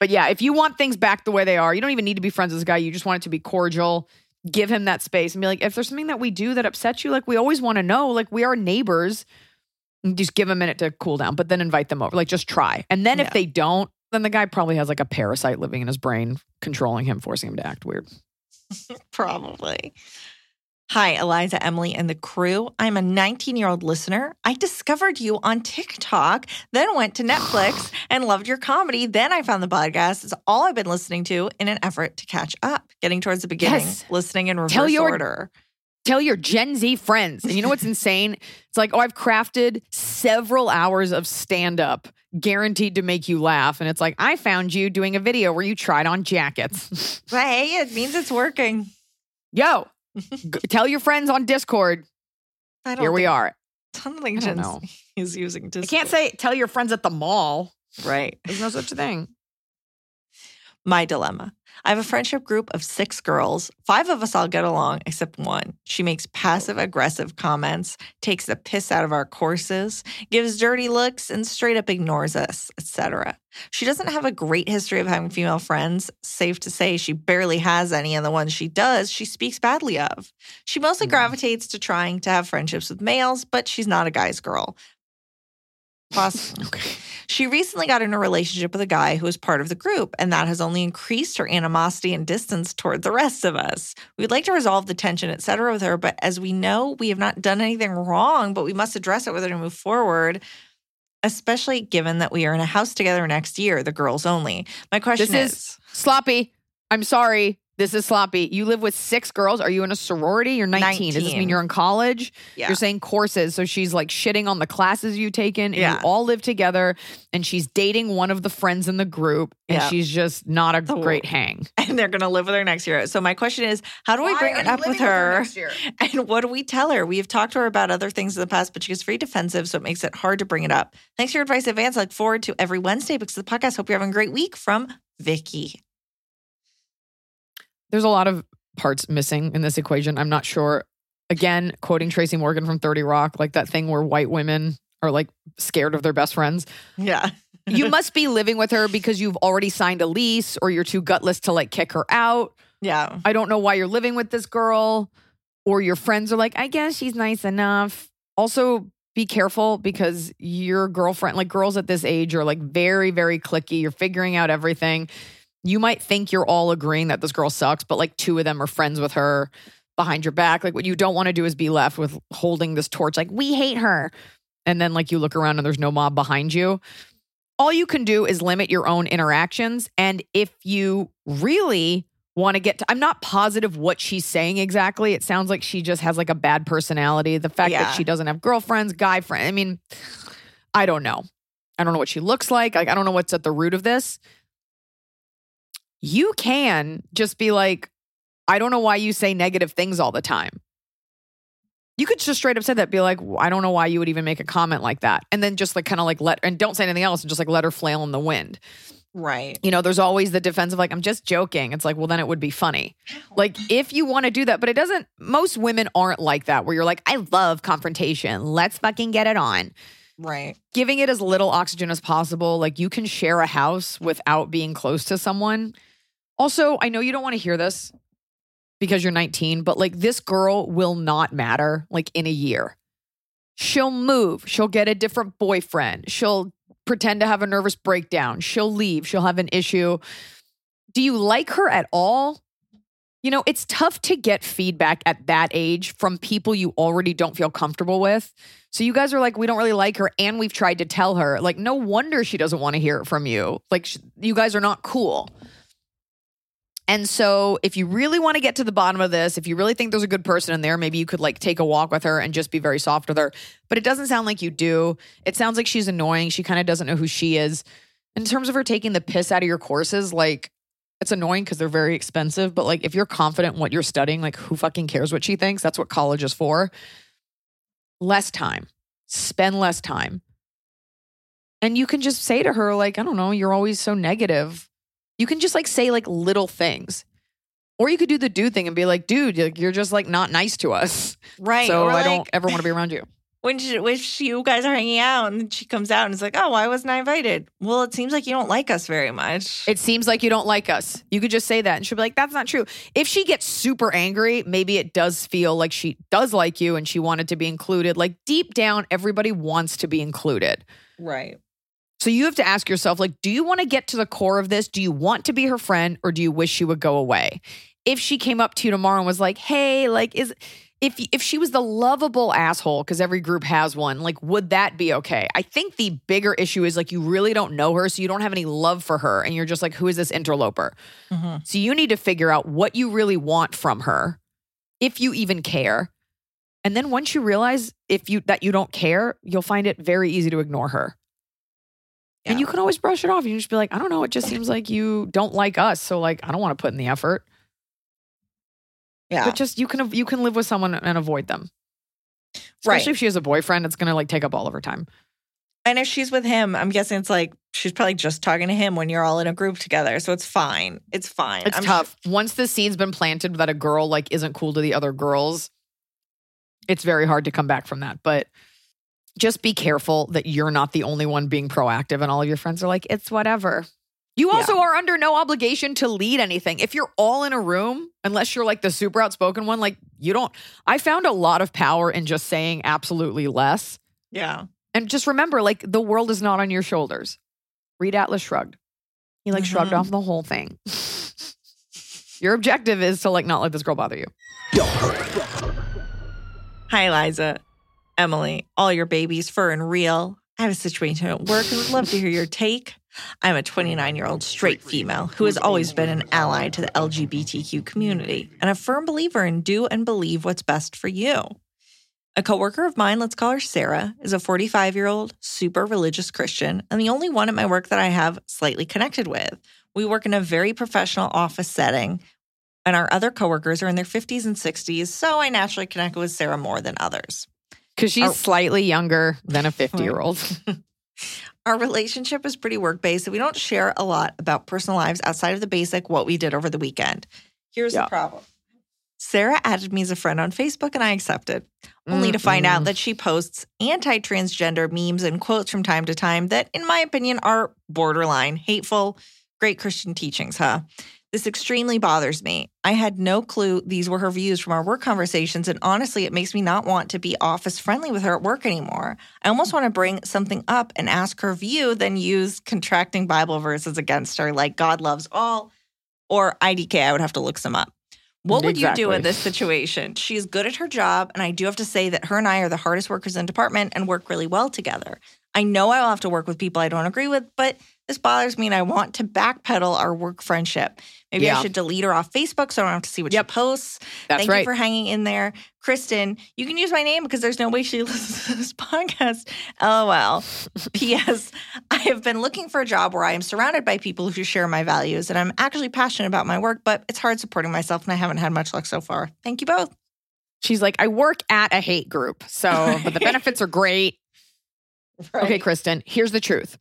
but yeah, if you want things back the way they are, you don't even need to be friends with this guy. You just want it to be cordial. Give him that space and be like, if there's something that we do that upsets you, like we always want to know. Like we are neighbors. Just give a minute to cool down, but then invite them over. Like just try. And then Yeah. if they don't, then the guy probably has like a parasite living in his brain, controlling him, forcing him to act weird. Probably. Hi, Iliza, Emily, and the crew. I'm a 19 year old listener. I discovered you on TikTok, then went to Netflix and loved your comedy. Then I found the podcast. It's all I've been listening to in an effort to catch up. Getting towards the beginning, Yes. listening in reverse Tell your- order. tell your Gen Z friends. And you know what's insane? It's like, oh, I've crafted several hours of stand up guaranteed to make you laugh. And it's like, I found you doing a video where you tried on jackets. Hey, it means it's working. Yo, g- tell your friends on Discord. I don't Here we are. I don't think I don't Jen know. is using Discord. can't say tell your friends at the mall. right. There's no such thing. My dilemma. I have a friendship group of six girls. Five of us all get along, except one. She makes passive aggressive comments, takes the piss out of our courses, gives dirty looks, and straight up ignores us, etc. She doesn't have a great history of having female friends. Safe to say, she barely has any, and the ones she does, she speaks badly of. She mostly mm. gravitates to trying to have friendships with males, but she's not a guy's girl. Poss- She recently got in a relationship with a guy who was part of the group, and that has only increased her animosity and distance toward the rest of us. We'd like to resolve the tension, et cetera, with her, but as we know, we have not done anything wrong, but we must address it with her to move forward, especially given that we are in a house together next year, the girls only. My question This is, is sloppy. I'm sorry. This is sloppy. You live with six girls. Are you in a sorority? You're 19. Does this mean you're in college? Yeah. You're saying courses. So she's like shitting on the classes you've taken. And Yeah. you all live together. And she's dating one of the friends in the group. And Yeah. she's just not a The- great hang. and they're going to live with her next year. So my question is, how do I bring it up with her? And what do we tell her? We have talked to her about other things in the past, but she gets very defensive, so it makes it hard to bring it up. Thanks for your advice in advance. I look forward to every Wednesday because of the podcast. Hope you're having a great week from Vicky. There's a lot of parts missing in this equation. I'm not sure. Again, quoting Tracy Morgan from 30 Rock, like that thing where white women are like scared of their best friends. Yeah. You must be living with her because you've already signed a lease or you're too gutless to like kick her out. Yeah. I don't know why you're living with this girl. Or your friends are like, I guess she's nice enough. Also, be careful because your girlfriend, like girls at this age, are like very, very cliquey. You're figuring out everything. You might think you're all agreeing that this girl sucks, but like two of them are friends with her behind your back. Like, what you don't want to do is be left with holding this torch, like, we hate her. And then, like, you look around and there's no mob behind you. All you can do is limit your own interactions. And if you really want to get to, I'm not positive what she's saying exactly. It sounds like she just has like a bad personality. The fact Yeah. that she doesn't have girlfriends, guy friends. I mean, I don't know. I don't know what she looks like. Like, I don't know what's at the root of this. You can just be like, I don't know why you say negative things all the time. You could just straight up say that, be like, I don't know why you would even make a comment like that. And then just like kind of like let, and don't say anything else and just like let her flail in the wind. Right. You know, there's always the defense of like, I'm just joking. It's like, well, then it would be funny. Like, if you want to do that, but it doesn't, most women aren't like that, where you're like, I love confrontation. Let's fucking get it on. Right. Giving it as little oxygen as possible. Like, you can share a house without being close to someone. Also, I know you don't want to hear this because you're 19, but like, this girl will not matter like in a year. She'll move. She'll get a different boyfriend. She'll pretend to have a nervous breakdown. She'll leave. She'll have an issue. Do you like her at all? You know, it's tough to get feedback at that age from people you already don't feel comfortable with. So you guys are like, we don't really like her, and we've tried to tell her. Like, no wonder she doesn't want to hear it from you. Like, sh- you guys are not cool. And so, if you really want to get to the bottom of this, if you really think there's a good person in there, maybe you could like take a walk with her and just be very soft with her. But it doesn't sound like you do. It sounds like she's annoying. She kind of doesn't know who she is. In terms of her taking the piss out of your courses, like it's annoying because they're very expensive. But like if you're confident in what you're studying, like who fucking cares what she thinks? That's what college is for. Less time, spend less time. And you can just say to her, like, I don't know, you're always so negative. You can just like say like little things. Or you could do the dude thing and be like, dude, you're just like not nice to us. Right. So Or I like, don't ever want to be around you. when she, if she, you guys are hanging out and she comes out and is like, "Oh, why wasn't I invited?" Well, it seems like you don't like us very much. It seems like you don't like us. You could just say that and she'll be like, that's not true. If she gets super angry, maybe it does feel like she does like you and she wanted to be included. Like deep down, everybody wants to be included. right. So you have to ask yourself, like, do you want to get to the core of this? Do you want to be her friend or do you wish she would go away? If she came up to you tomorrow and was like, hey, like, is if if she was the lovable asshole, because every group has one, like, would that be okay? I think the bigger issue is like you really don't know her, so you don't have any love for her, and you're just like, who is this interloper? Mhm. So you need to figure out what you really want from her, if you even care. And then once you realize if you that you don't care, you'll find it very easy to ignore her. And you can always brush it off. You can just be like, I don't know, it just seems like you don't like us. So like I don't want to put in the effort. Yeah. But just you can you can live with someone and avoid them. Right. Especially if she has a boyfriend, it's gonna like take up all of her time. And if she's with him, I'm guessing it's like she's probably just talking to him when you're all in a group together. So it's fine. It's fine. It's I'm tough. Once the seed's been planted that a girl like isn't cool to the other girls, it's very hard to come back from that. But just be careful that you're not the only one being proactive and all of your friends are like, it's whatever. You also are under no obligation to lead anything. If you're all in a room, unless you're like the super outspoken one, like you don't. I found a lot of power in just saying absolutely less. Yeah. And just remember, like, the world is not on your shoulders. Read Atlas Shrugged. He like shrugged Mhm. off the whole thing. your objective is to like not let this girl bother you. Hi, Liza, Emily, all your babies, fur and real. I have a situation at work and would love to hear your take. I'm a 29 year old straight female who has always been an ally to the LGBTQ community and a firm believer in do and believe what's best for you. A coworker of mine, let's call her Sarah, is a 45 year old super religious Christian and the only one at my work that I have slightly connected with. We work in a very professional office setting, and our other coworkers are in their 50s and 60s, so I naturally connect with Sarah more than others. Because she's Oh. slightly younger than a 50 year old. Our relationship is pretty work based, so we don't share a lot about personal lives outside of the basic what we did over the weekend. Here's Yeah. the problem Sarah added me as a friend on Facebook, and I accepted, only to find out that she posts anti transgender memes and quotes from time to time that, in my opinion, are borderline hateful. Great Christian teachings, huh? This extremely bothers me. I had no clue these were her views from our work conversations, and honestly, it makes me not want to be office friendly with her at work anymore. I almost want to bring something up and ask her view, then use contracting Bible verses against her, like God loves all, or IDK. I would have to look some up. What would you do in this situation? She's good at her job, and I do have to say that her and I are the hardest workers in the department and work really well together. I know I will have to work with people I don't agree with, but this bothers me and I want to backpedal our work friendship. Maybe Yeah. I should delete her off Facebook so I don't have to see what Yep. she posts. That's Thank right. you for hanging in there. Kristen, you can use my name because there's no way she listens to this podcast. LOL. P.S. I have been looking for a job where I am surrounded by people who share my values and I'm actually passionate about my work, but it's hard supporting myself and I haven't had much luck so far. Thank you both. She's like, I work at a hate group. So, but the benefits are great. Okay, Kristen, here's the truth.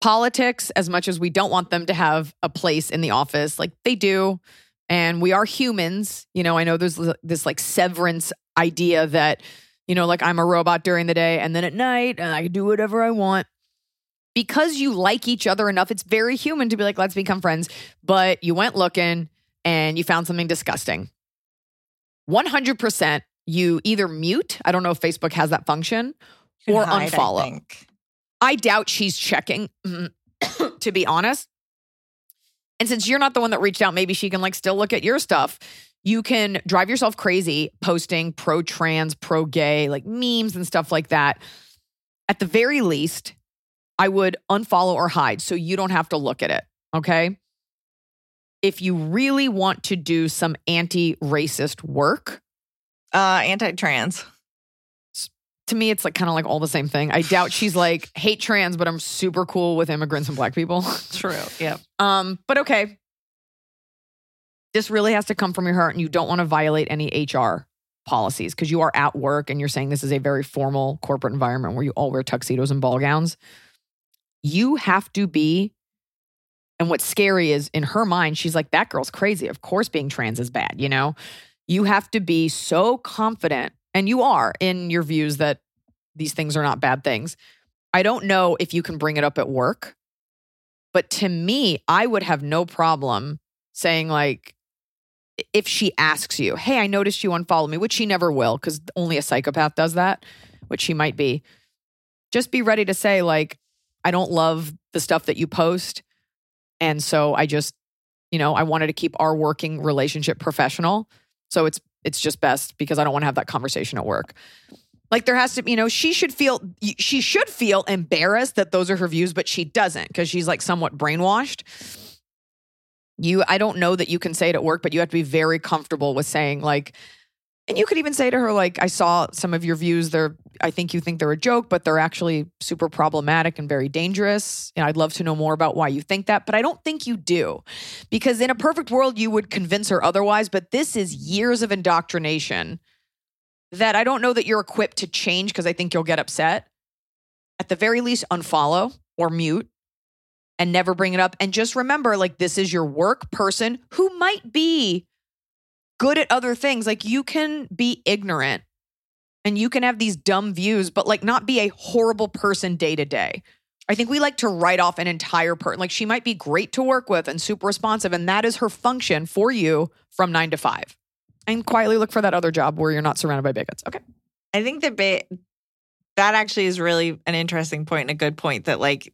Politics, as much as we don't want them to have a place in the office, like they do, and we are humans. You know, I know there's this like severance idea that, you know, like I'm a robot during the day and then at night and I can do whatever I want. Because you like each other enough, it's very human to be like, let's become friends. But you went looking and you found something disgusting. 100% you either mute, I don't know if Facebook has that function, or hide, I unfollow. I doubt she's checking, to be honest. And since you're not the one that reached out, maybe she can like still look at your stuff. You can drive yourself crazy posting pro trans, pro gay, like memes and stuff like that. At the very least, I would unfollow or hide so you don't have to look at it. Okay. If you really want to do some anti racist work, Uh, anti-trans. To me, it's like kind of like all the same thing. I doubt she's like hate trans, but I'm super cool with immigrants and black people. True. Yeah. Um, but okay. This really has to come from your heart, and you don't want to violate any HR policies because you are at work and you're saying this is a very formal corporate environment where you all wear tuxedos and ball gowns. You have to be, and what's scary is in her mind, she's like, that girl's crazy. Of course, being trans is bad, you know? You have to be so confident, and you are in your views that these things are not bad things. I don't know if you can bring it up at work. But to me, I would have no problem saying, like, if she asks you, hey, I noticed you unfollowed me, which she never will, because only a psychopath does that, which she might be. Just be ready to say, like, I don't love the stuff that you post. And so I just, you know, I wanted to keep our working relationship professional. So it's it's just best because I don't want to have that conversation at work. Like there has to you know, she should feel she should feel embarrassed that those are her views, but she doesn't because she's like somewhat brainwashed. You, I don't know that you can say it at work, but you have to be very comfortable with saying like, and you could even say to her like, I saw some of your views. They're, I think you think they're a joke, but they're actually super problematic and very dangerous. And I'd love to know more about why you think that, but I don't think you do, because in a perfect world you would convince her otherwise. But this is years of indoctrination that I don't know that you're equipped to change because I think you'll get upset. at the very least, unfollow or mute and never bring it up. And just remember, like, this is your work person who might be good at other things. Like, you can be ignorant and you can have these dumb views, but like, not be a horrible person day to day. I think we like to write off an entire person. Like, she might be great to work with and super responsive, and that is her function for you from nine to five. And quietly look for that other job where you're not surrounded by bigots. Okay. I think that ba- that actually is really an interesting point and a good point that like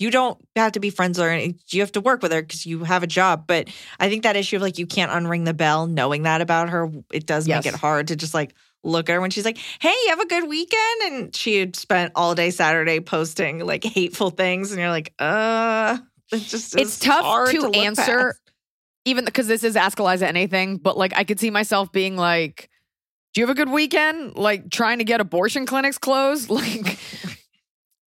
you don't have to be friends with her and you have to work with her because you have a job. But I think that issue of like you can't unring the bell knowing that about her, it does Yes. make it hard to just like look at her when she's like, Hey, you have a good weekend. And she had spent all day Saturday posting like hateful things. And you're like, uh, it just it's tough hard to, look answer past. even because this is ask Iliza anything but like i could see myself being like do you have a good weekend like trying to get abortion clinics closed like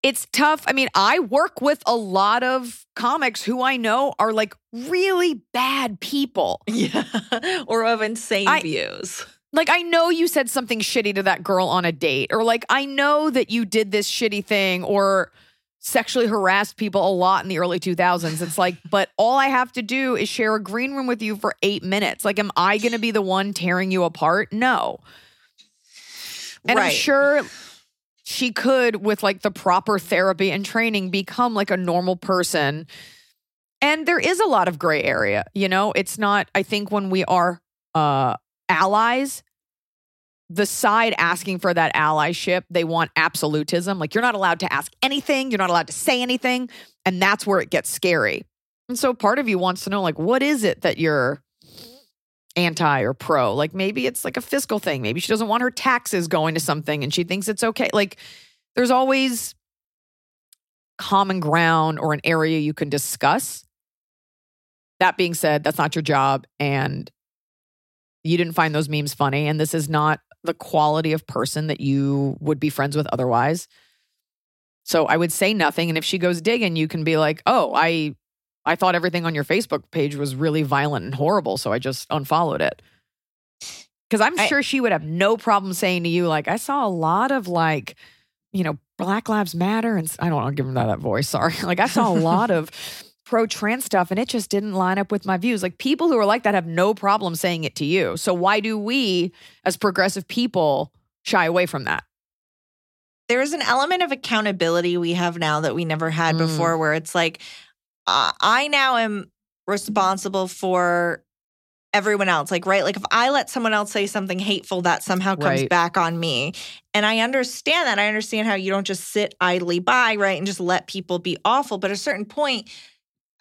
it's tough. I mean i work with a lot of comics who i know are like really bad people. Yeah. or of insane I- views. like I know you said something shitty to that girl on a date or like I know that you did this shitty thing or sexually harassed people a lot in the early 2000s it's like but all I have to do is share a green room with you for 8 minutes. Like am I going to be the one tearing you apart? No. And I'm sure she could with like the proper therapy and training become like a normal person. And there is a lot of gray area you know? It's not i think when we are uh allies the side asking for that allyship they want absolutism. Like you're not allowed to ask anything you're not allowed to say anything and that's where it gets scary. And so part of you wants to know like what is it that you're anti or pro. Like maybe it's like a fiscal thing. Maybe she doesn't want her taxes going to something and she thinks it's okay. Like there's always common ground or an area you can discuss. That being said that's not your job and you didn't find those memes funny and this is not the quality of person that you would be friends with otherwise. So i would say nothing and if she goes digging you can be like oh i i thought everything on your facebook page was really violent and horrible so i just unfollowed it because i'm I- sure she would have no problem saying to you like i saw a lot of like you know black lives matter and I don't want to give him that, that voice sorry like i saw a lot of pro trans stuff and it just didn't line up with my views. Like people who are like that have no problem saying it to you. So why do we as progressive people shy away from that? there is an element of accountability we have now that we never had Mm. before where it's like uh, i now am responsible for everyone else like right like if i let someone else say something hateful that somehow comes Right. back on me and i understand that i understand how you don't just sit idly by right and just let people be awful but at a certain point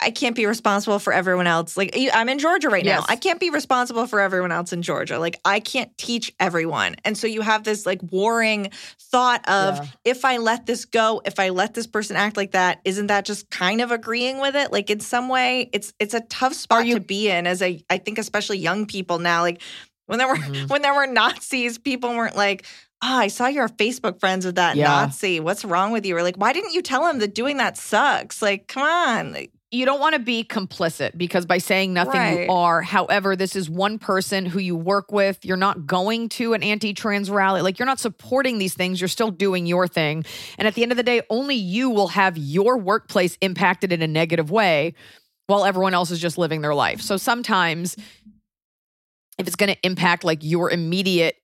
I can't be responsible for everyone else. Like I'm in Georgia right Yes. now. I can't be responsible for everyone else in Georgia. Like I can't teach everyone. And so you have this like warring thought of Yeah. if I let this go, if I let this person act like that, isn't that just kind of agreeing with it? Like in some way, it's it's a tough spot you- to be in as a I think especially young people now. Like when there were Mhm. when there were Nazis, people weren't like, Oh, I saw you're Facebook friends with that Yeah. Nazi. What's wrong with you? Or like, why didn't you tell him that doing that sucks? Like, come on. Like, You don't want to be complicit because by saying nothing, Right. you are. However, this is one person who you work with. You're not going to an anti trans rally. Like, you're not supporting these things. You're still doing your thing. And at the end of the day, only you will have your workplace impacted in a negative way while everyone else is just living their life. So sometimes, if it's going to impact like your immediate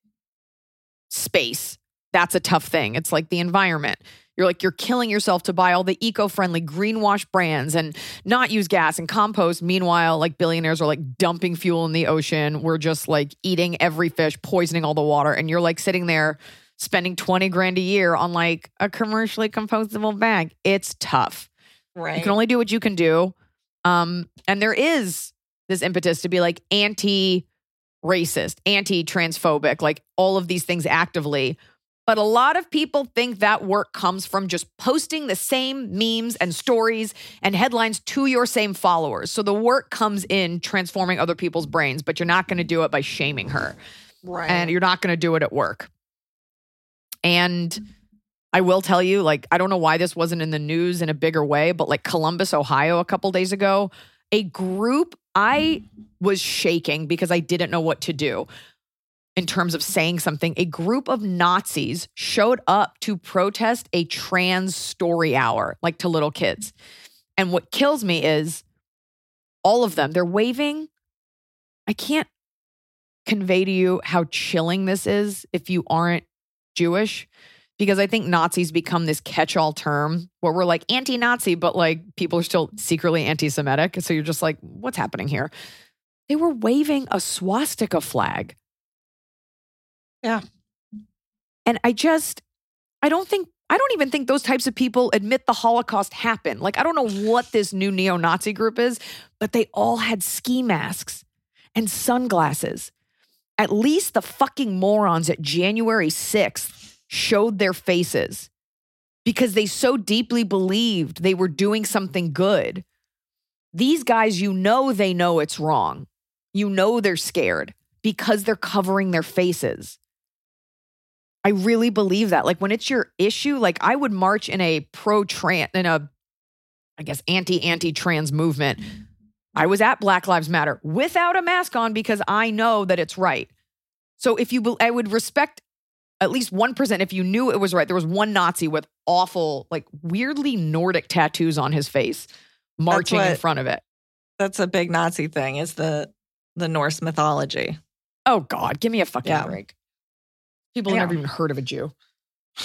space, that's a tough thing. It's like the environment. You're like, you're killing yourself to buy all the eco friendly greenwash brands and not use gas and compost. Meanwhile, like billionaires are like dumping fuel in the ocean. We're just like eating every fish, poisoning all the water. And you're like sitting there spending 20 grand a year on like a commercially compostable bag. It's tough. right. You can only do what you can do. Um, and there is this impetus to be like anti racist, anti transphobic, like all of these things actively. But a lot of people think that work comes from just posting the same memes and stories and headlines to your same followers. So the work comes in transforming other people's brains, but you're not going to do it by shaming her right. and you're not going to do it at work. And mm-hmm. I will tell you, like, I don't know why this wasn't in the news in a bigger way, but like Columbus, Ohio, a couple days ago, a group, I mm-hmm. was shaking because I didn't know what to do. In terms of saying something. A group of Nazis showed up to protest a trans story hour, like to little kids. And what kills me is all of them, they're waving. I can't convey to you how chilling this is if you aren't Jewish, because I think Nazis become this catch all term where we're like anti Nazi, but like people are still secretly anti Semitic. So you're just like, what's happening here? They were waving a swastika flag. Yeah. And I just, I don't think, I don't even think those types of people admit the Holocaust happened. Like, I don't know what this new neo Nazi group is, but they all had ski masks and sunglasses. At least the fucking morons at January 6th showed their faces because they so deeply believed they were doing something good. These guys, you know, they know it's wrong. You know, they're scared because they're covering their faces. I really believe that. Like when it's your issue, like I would march in a pro trans, in a, I guess, anti anti trans movement. I was at Black Lives Matter without a mask on because I know that it's right. So if you, I would respect at least 1% if you knew it was right. There was one Nazi with awful, like weirdly Nordic tattoos on his face marching in front of it. That's a big Nazi thing. Is the the Norse mythology? Oh God, give me a fucking Yeah. break. People have never even heard of a Jew.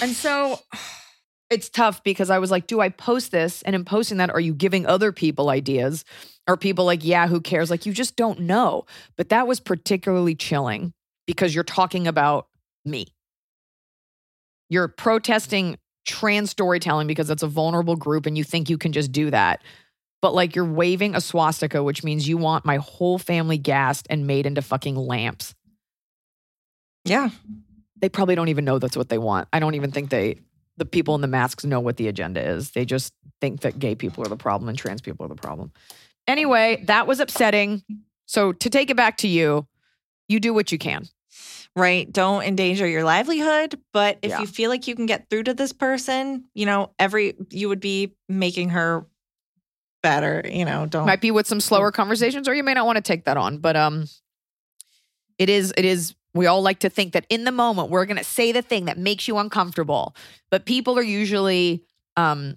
And so it's tough because I was like, do I post this? And in posting that, are you giving other people ideas? Are people like, yeah, who cares? Like, you just don't know. But that was particularly chilling because you're talking about me. You're protesting trans storytelling because it's a vulnerable group and you think you can just do that. But like you're waving a swastika, which means you want my whole family gassed and made into fucking lamps. Yeah. They probably don't even know that's what they want. I don't even think they, the people in the masks, know what the agenda is. They just think that gay people are the problem and trans people are the problem. Anyway, that was upsetting. So to take it back to you, you do what you can. Right. Don't endanger your livelihood. But if Yeah. you feel like you can get through to this person, you know, every you would be making her better. You know, don't might be with some slower conversations or you may not want to take that on but um it is it is we all like to think that in the moment we're going to say the thing that makes you uncomfortable but people are usually um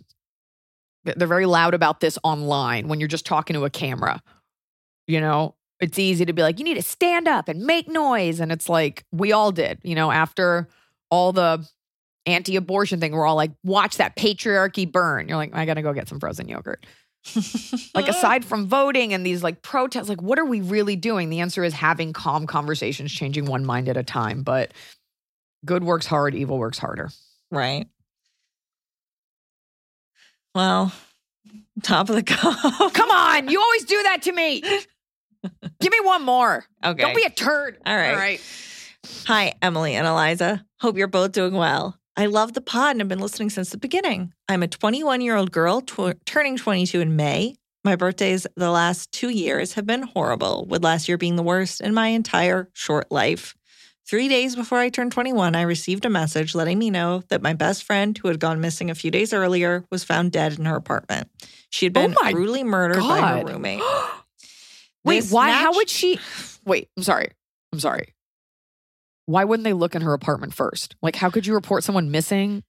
they're very loud about this online when you're just talking to a camera you know? It's easy to be like you need to stand up and make noise and it's like we all did you know? After all the anti-abortion thing we're all like watch that patriarchy burn. You're like i gotta go get some frozen yogurt like aside from voting and these like protests like what are we really doing the answer is having calm conversations changing one mind at a time but good works hard evil works harder right. Well, top of the cup. come on you always do that to me give me one more Okay. don't be a turd All right. all right Hi, Emily and Iliza. Hope you're both doing well. I love the pod and have been listening since the beginning. I'm a 21 year old girl tw- turning 22 in May. My birthdays the last two years have been horrible, with last year being the worst in my entire short life. Three days before I turned 21, I received a message letting me know that my best friend, who had gone missing a few days earlier, was found dead in her apartment. She had Oh been my brutally murdered by her roommate. wait This why how would she wait i'm sorry i'm sorry why wouldn't they look in her apartment first like how could you report someone missing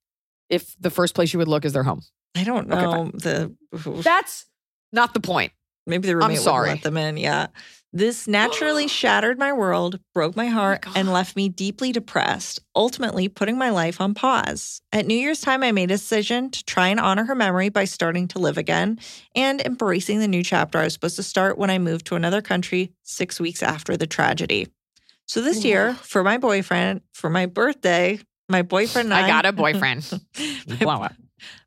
if the first place you would look is their home I don't Okay, know the that's not the point Maybe the roommate sorry. would let them in. Yeah. This naturally shattered my world, broke my oh heart, and left me deeply depressed, ultimately putting my life on pause. At New Year's time, I made a decision to try and honor her memory by starting to live again and embracing the new chapter I was supposed to start when I moved to another country six weeks after the tragedy. So this mm-hmm. year, for my boyfriend, for my birthday, my boyfriend and I, i got a boyfriend my Blow up.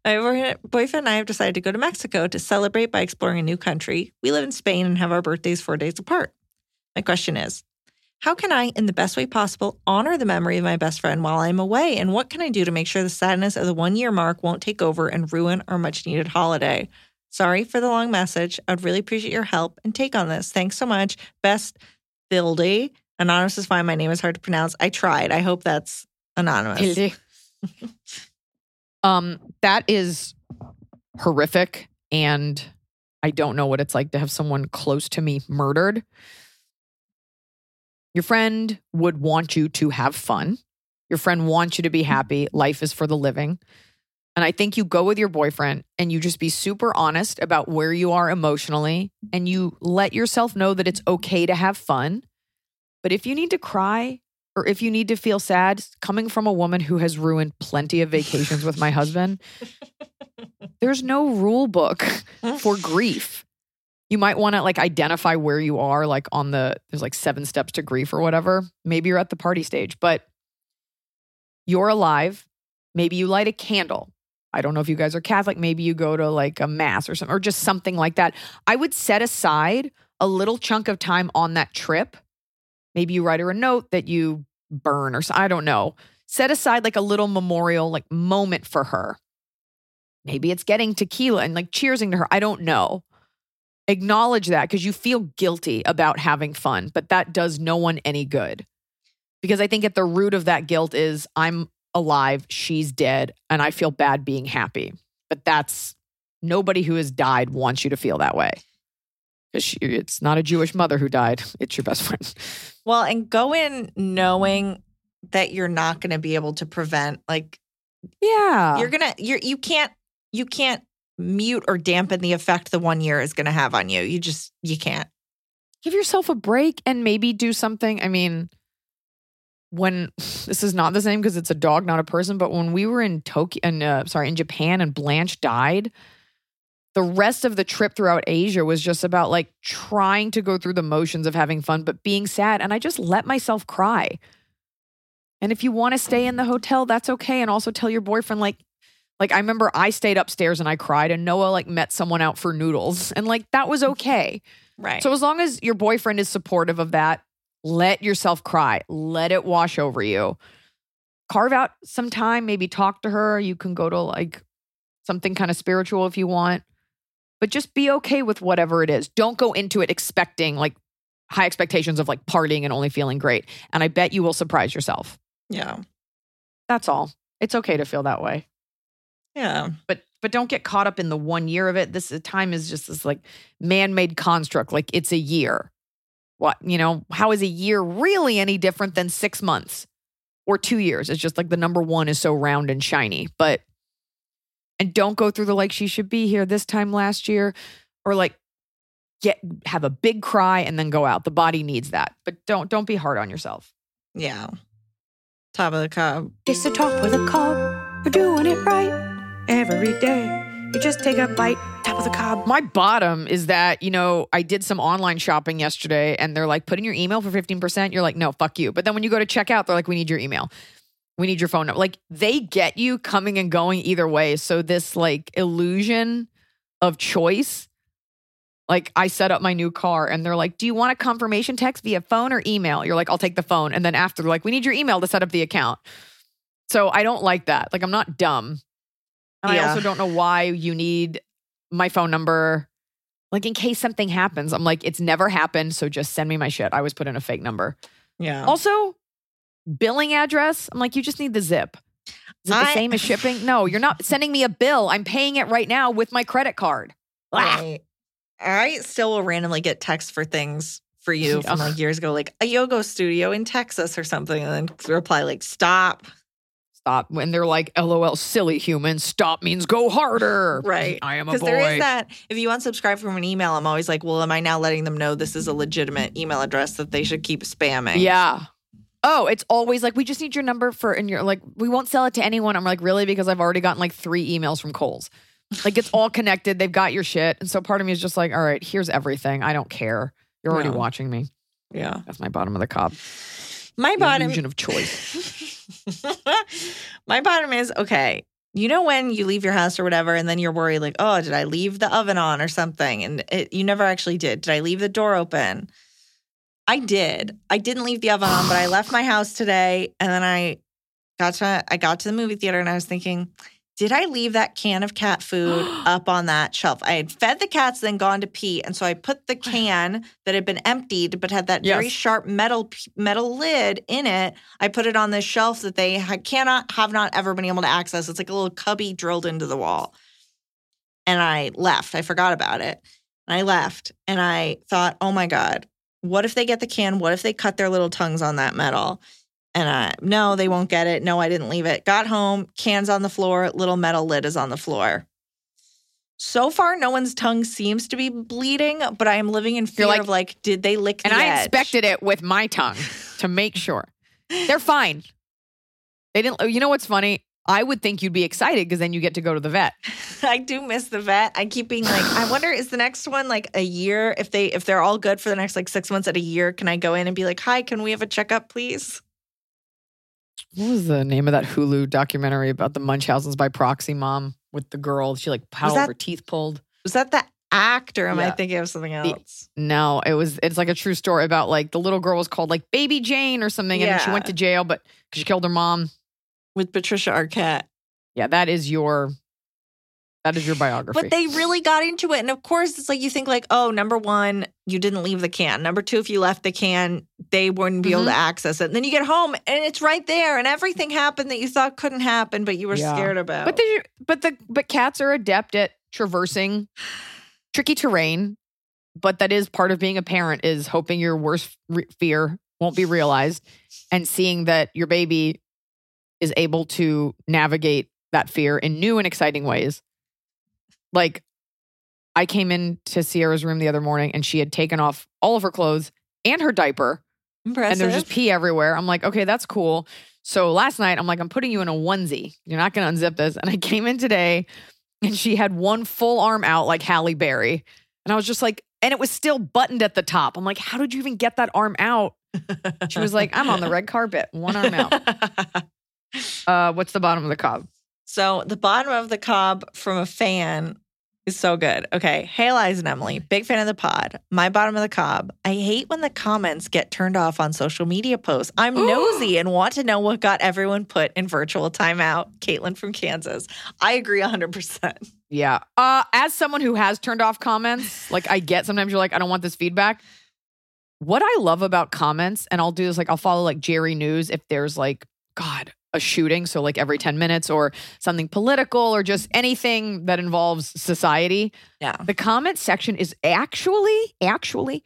my boyfriend and I have decided to go to Mexico to celebrate by exploring a new country. We live in Spain and have our birthdays four days apart. My question is How can I, in the best way possible, honor the memory of my best friend while I'm away? And what can I do to make sure the sadness of the one year mark won't take over and ruin our much needed holiday? Sorry for the long message. I'd really appreciate your help and take on this. Thanks so much. Best Bildy. Anonymous is fine. My name is hard to pronounce. I tried. I hope that's anonymous. Um, that is horrific, and I don't know what it's like to have someone close to me murdered. Your friend would want you to have fun. Your friend wants you to be happy. Life is for the living. And I think you go with your boyfriend and you just be super honest about where you are emotionally and you let yourself know that it's okay to have fun. But if you need to cry or if you need to feel sad, coming from a woman who has ruined plenty of vacations with my husband, there's no rule book for grief. You might want to like identify where you are, like on the, there's like seven steps to grief or whatever. Maybe you're at the party stage, but you're alive. Maybe you light a candle. I don't know if you guys are Catholic. Maybe you go to like a mass or something, or just something like that. I would set aside a little chunk of time on that trip. Maybe you write her a note that you burn or I don't know. Set aside like a little memorial, like moment for her. Maybe it's getting tequila and like cheersing to her. I don't know. Acknowledge that because you feel guilty about having fun, but that does no one any good. Because I think at the root of that guilt is I'm alive, she's dead, and I feel bad being happy. But that's nobody who has died wants you to feel that way. It's not a Jewish mother who died, it's your best friend. Well, and go in knowing that you're not going to be able to prevent like Yeah. you're going to you're you can't you can't mute or dampen the effect the one year is going to have on you. You just you can't. give yourself a break and maybe do something. I mean, when this is not the same because it's a dog, not a person, but when we were in Tokyo and uh, sorry, in Japan and Blanche died, the rest of the trip throughout Asia was just about like trying to go through the motions of having fun, but being sad. And I just let myself cry. And if you want to stay in the hotel, that's okay. And also tell your boyfriend, like, like I remember I stayed upstairs and I cried, and Noah like met someone out for noodles, and like that was okay. Right. So as long as your boyfriend is supportive of that, let yourself cry. Let it wash over you. Carve out some time, maybe talk to her. You can go to like something kind of spiritual if you want. But just be okay with whatever it is. Don't go into it expecting like high expectations of like partying and only feeling great. And I bet you will surprise yourself. yeah. That's all. It's okay to feel that way. Yeah. But but don't get caught up in the one year of it. This time is just this like man-made construct. Like it's a year. What, you know, how is a year really any different than six months or two years? It's just like the number one is so round and shiny. But and don't go through the like she should be here this time last year or like get have a big cry and then go out. The body needs that. But don't don't be hard on yourself. Yeah. Top of the cob. It's the top of the cob. You're doing it right every day. You just take a bite, top of the cob. My bottom is that, you know, I did some online shopping yesterday and they're like, put in your email for 15%. You're like, no, fuck you. But then when you go to checkout, they're like, we need your email. We need your phone number. Like they get you coming and going either way. So this like illusion of choice. Like I set up my new car and they're like, do you want a confirmation text via phone or email? You're like, I'll take the phone. And then after they're like, we need your email to set up the account. So I don't like that. Like I'm not dumb. And I also don't know why you need my phone number. Like in case something happens, I'm like, it's never happened. So just send me my shit. I always put in a fake number. Yeah. Also, billing address. I'm like, you just need the zip. Is it the I- same as shipping? No, you're not sending me a bill. I'm paying it right now with my credit card. Ah. Right. I still will randomly get texts for things for you from like years ago, like a yoga studio in Texas or something, and then reply like, "Stop." Stop. When they're like, LOL, silly human. Stop means go harder. Right. I am a Because boy. there is that. If you unsubscribe from an email, I'm always like, "Well, am I now letting them know this is a legitimate email address that they should keep spamming?" Yeah. Oh, it's always like we just need your number for, and you're like, we won't sell it to anyone. I'm like, really? Because I've already gotten like three emails from Kohl's. Like it's all connected. They've got your shit, and so part of me is just like, all right, here's everything. I don't care. You're already No. watching me. Yeah. That's my bottom of the cob. My The bottom. illusion of choice. My bottom is okay. You know when you leave your house or whatever, and then you're worried, like, oh, did I leave the oven on or something? And it, you never actually did. Did I leave the door open? I did. I didn't leave the oven on, but I left my house today, and then I got to I got to the movie theater, and I was thinking, did I leave that can of cat food up on that shelf? I had fed the cats, then gone to pee, and so I put the can that had been emptied but had that very sharp metal metal lid in it. I put it on this shelf that they cannot have not ever been able to access. It's like a little cubby drilled into the wall. And I left. I forgot about it. And I left, and I thought, oh my god, What if they get the can? What if they cut their little tongues on that metal? And uh, no, they won't get it. No, I didn't leave it. Got home, cans on the floor, little metal lid is on the floor. So far, no one's tongue seems to be bleeding, but I am living in fear like- of like, did they lick the And I edge? inspected it with my tongue to make sure. They're fine. They didn't. You know what's funny? I would think you'd be excited because then you get to go to the vet. I do miss the vet. I keep being like, I wonder is the next one like a year? If they if they're all good for the next like six months at a year, can I go in and be like, hi, can we have a checkup, please? What was the name of that Hulu documentary about the Munchausen's by proxy mom with the girl? She like had her teeth pulled. Was that the actor? Am I thinking of something else? No, it was. It's like a true story about like the little girl was called like Baby Jane or something, and then she went to jail, but she killed her mom. With Patricia Arquette. Yeah, that is your. That is your biography. But they really got into it. And of course, it's like you think like, oh, number one, you didn't leave the can. Number two, if you left the can, they wouldn't be able to mm-hmm. access it. And then you get home and it's right there, and everything happened that you thought couldn't happen, but you were Yeah. scared about. But the but the but cats are adept at traversing tricky terrain. But that is part of being a parent is hoping your worst re- fear won't be realized and seeing that your baby is able to navigate that fear in new and exciting ways. Like I came into Sierra's room the other morning and she had taken off all of her clothes and her diaper Impressive. and there's just pee everywhere. I'm like, okay, that's cool. So last night, I'm like, I'm putting you in a onesie. You're not going to unzip this. And I came in today and she had one full arm out like Halle Berry. And I was just like, and it was still buttoned at the top. I'm like, how did you even get that arm out? She was like, I'm on the red carpet, one arm out. Uh, what's the bottom of the cob? So the bottom of the cob from a fan is so good. Okay. Hey, Iliza and Emily, big fan of the pod. My bottom of the cob. I hate when the comments get turned off on social media posts. I'm nosy and want to know what got everyone put in virtual timeout. Caitlin from Kansas. I agree 100%. Yeah. Uh, as someone who has turned off comments, like I get sometimes you're like, I don't want this feedback. What I love about comments, and I'll do this like I'll follow like Jerry News if there's like, God, a shooting. So like every 10 minutes or something political or just anything that involves society. Yeah. The comment section is actually, actually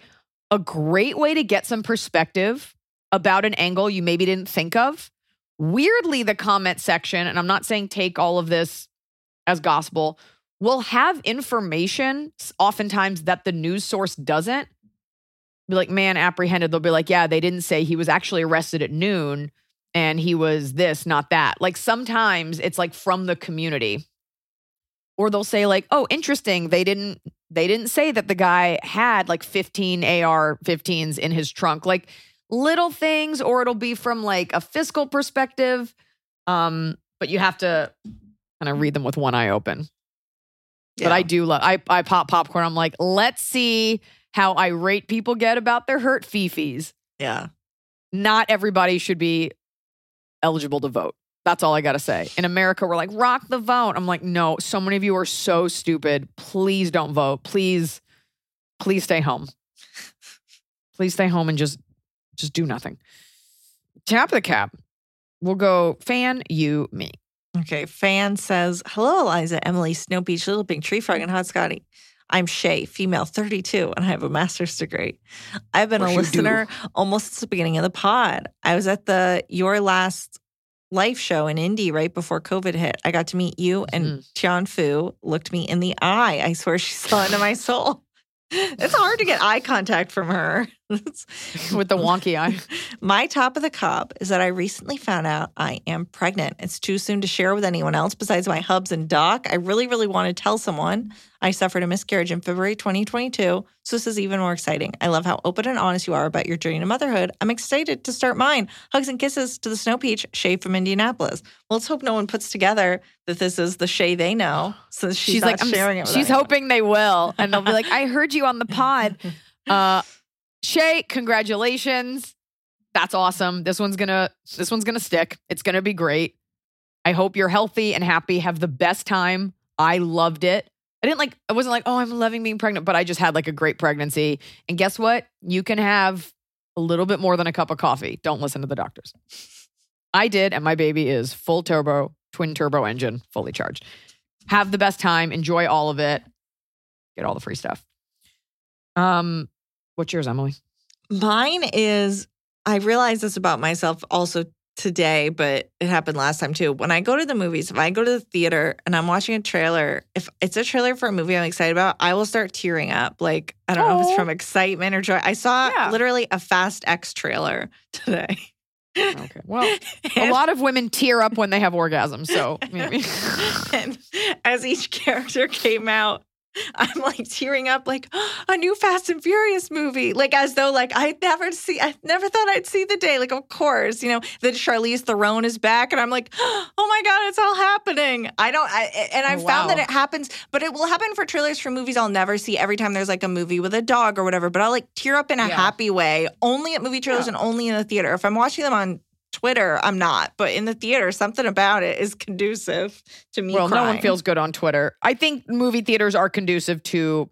a great way to get some perspective about an angle you maybe didn't think of. Weirdly, the comment section, and I'm not saying take all of this as gospel, will have information oftentimes that the news source doesn't. Be like, man, apprehended. They'll be like, yeah, they didn't say he was actually arrested at noon and he was this, not that. Like sometimes it's like from the community. Or they'll say like, "Oh, interesting. They didn't they didn't say that the guy had like 15 AR-15s in his trunk." Like little things or it'll be from like a fiscal perspective. Um, but you have to kind of read them with one eye open. But I do love I I pop popcorn. I'm like, "Let's see how irate people get about their hurt fifis." Yeah. not everybody should be eligible to vote. That's all I got to say. In America, we're like, rock the vote. I'm like, no, so many of you are so stupid. Please don't vote. Please, please stay home. Please stay home and just, just do nothing. Tap the cap. We'll go fan, you, me. Okay. Fan says, Hello, Iliza, Emily, Snow Peach, Little Pink Tree Frog, and Hot Scotty. I'm Shay, female 32, and I have a master's degree. I've been a you do. listener almost since the beginning of the pod. I was at the Your Last Life show in Indy right before COVID hit. I got to meet you, and Mm-hmm. Tian Fu looked me in the eye. I swear she saw into my soul. It's hard to get eye contact from her. With the wonky eye. my top of the cob is that I recently found out I am pregnant. It's too soon to share with anyone else besides my hubs and doc. I really, really want to tell someone. I suffered a miscarriage in February 2022, so this is even more exciting. I love how open and honest you are about your journey to motherhood. I'm excited to start mine. Hugs and kisses to the Snow Peach, Shay from Indianapolis. Well, let's hope no one puts together that this is the Shay they know, So she's, She's, not like, I'm, sharing it. With she's anyone. hoping they will. And they'll be like, I heard you on the pod. Uh, Shay, congratulations. That's awesome. This one's gonna this one's gonna stick. It's gonna be great. I hope you're healthy and happy. Have the best time. I loved it. I didn't like I wasn't like, oh, I'm loving being pregnant, but I just had like a great pregnancy. And guess what? You can have a little bit more than a cup of coffee. Don't listen to the doctors. I did, and my baby is full turbo, twin turbo engine, fully charged. Have the best time. Enjoy all of it. Get all the free stuff. Um, what's yours, Emily? Mine is I realize this about myself also today, but it happened last time too. When I go to the movies, if I go to the theater and I'm watching a trailer, if it's a trailer for a movie I'm excited about, I will start tearing up. Like, I don't know if it's from excitement or joy. I saw Yeah. literally a Fast X trailer today. Okay. Well, a lot of women tear up when they have orgasms. So maybe. and as each character came out, I'm like tearing up, like a new Fast and Furious movie, like as though like I'd never see, I never thought I'd see the day. Like, of course, you know that Charlize Theron is back, and I'm like, oh my god, it's all happening. I don't, I, and I've Oh, found that it happens, but it will happen for trailers for movies I'll never see. Every time there's like a movie with a dog or whatever, but I'll like tear up in a Yeah. happy way, only at movie trailers Yeah. and only in the theater. If I'm watching them on Twitter, I'm not, but in the theater, something about it is conducive to me. well, no one feels good on Twitter. I think movie theaters are conducive to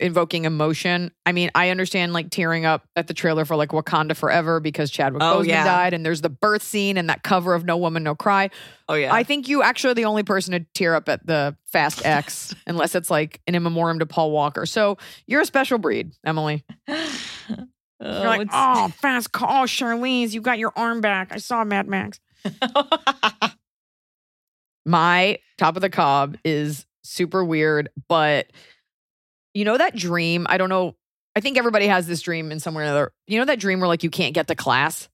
invoking emotion. I mean, I understand like tearing up at the trailer for like Wakanda Forever because Chadwick Oh, Boseman yeah. died, and there's the birth scene and that cover of No Woman No Cry. Oh yeah. I think you actually are the only person to tear up at the Fast X, unless it's like an in memoriam to Paul Walker. So you're a special breed, Emily. Oh, You're like, oh, Fast Call, Charlize, you got your arm back. I saw Mad Max. My top of the cob is super weird, but you know that dream? I don't know. I think everybody has this dream in somewhere or another. You know that dream where like you can't get to class?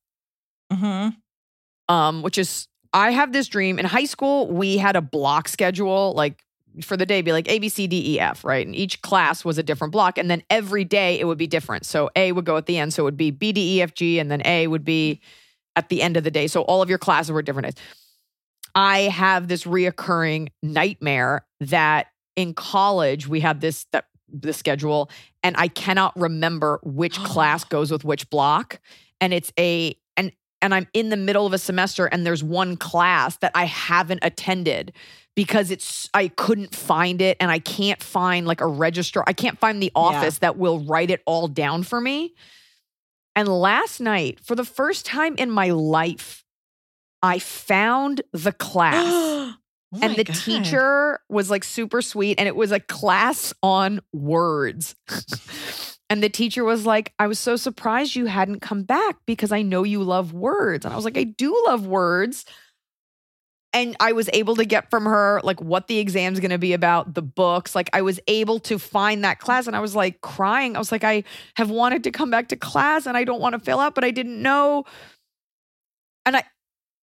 Mhm. Um, which is I have this dream. In high school, we had a block schedule, like for the day, be like A, B, C, D, E, F, right? And each class was a different block. And then every day it would be different. So A would go at the end. So it would be B, D, E, F, G, and then A would be at the end of the day. So all of your classes were different days. I have this reoccurring nightmare that in college we had this that the schedule and I cannot remember which class goes with which block and it's a and and I'm in the middle of a semester and there's one class that I haven't attended because it's I couldn't find it and I can't find like a register. I can't find the office that will write it all down for me. And last night for the first time in my life I found the class. Oh and the God. teacher was like super sweet and it was a class on words. And the teacher was like i was so surprised you hadn't come back because i know you love words. And i was like i do love words and i was able to get from her like what the exam's going to be about the books like i was able to find that class and i was like crying i was like i have wanted to come back to class and i don't want to fail out but i didn't know and i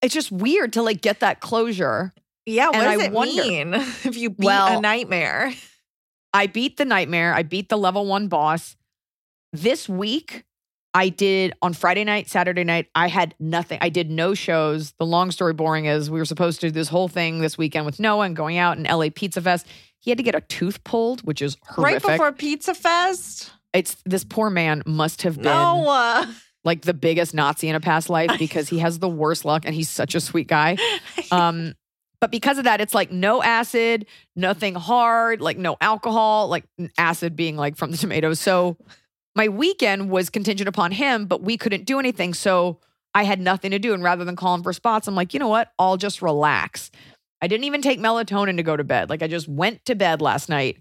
it's just weird to like get that closure Yeah, what and does I it wonder- mean if you beat Well- a nightmare? I beat the nightmare. I beat the level one boss. This week, I did on Friday night, Saturday night, I had nothing. I did no shows. The long story boring is we were supposed to do this whole thing this weekend with Noah and going out in LA Pizza Fest. He had to get a tooth pulled, which is horrific. Right before Pizza Fest? it's this poor man must have been No. like the biggest Nazi in a past life because he has the worst luck and he's such a sweet guy. Um, but because of that, it's like no acid, nothing hard, like no alcohol, like acid being like from the tomatoes. So my weekend was contingent upon him, but we couldn't do anything. So I had nothing to do. And rather than calling for spots, I'm like, you know what? I'll just relax. I didn't even take melatonin to go to bed. Like I just went to bed last night.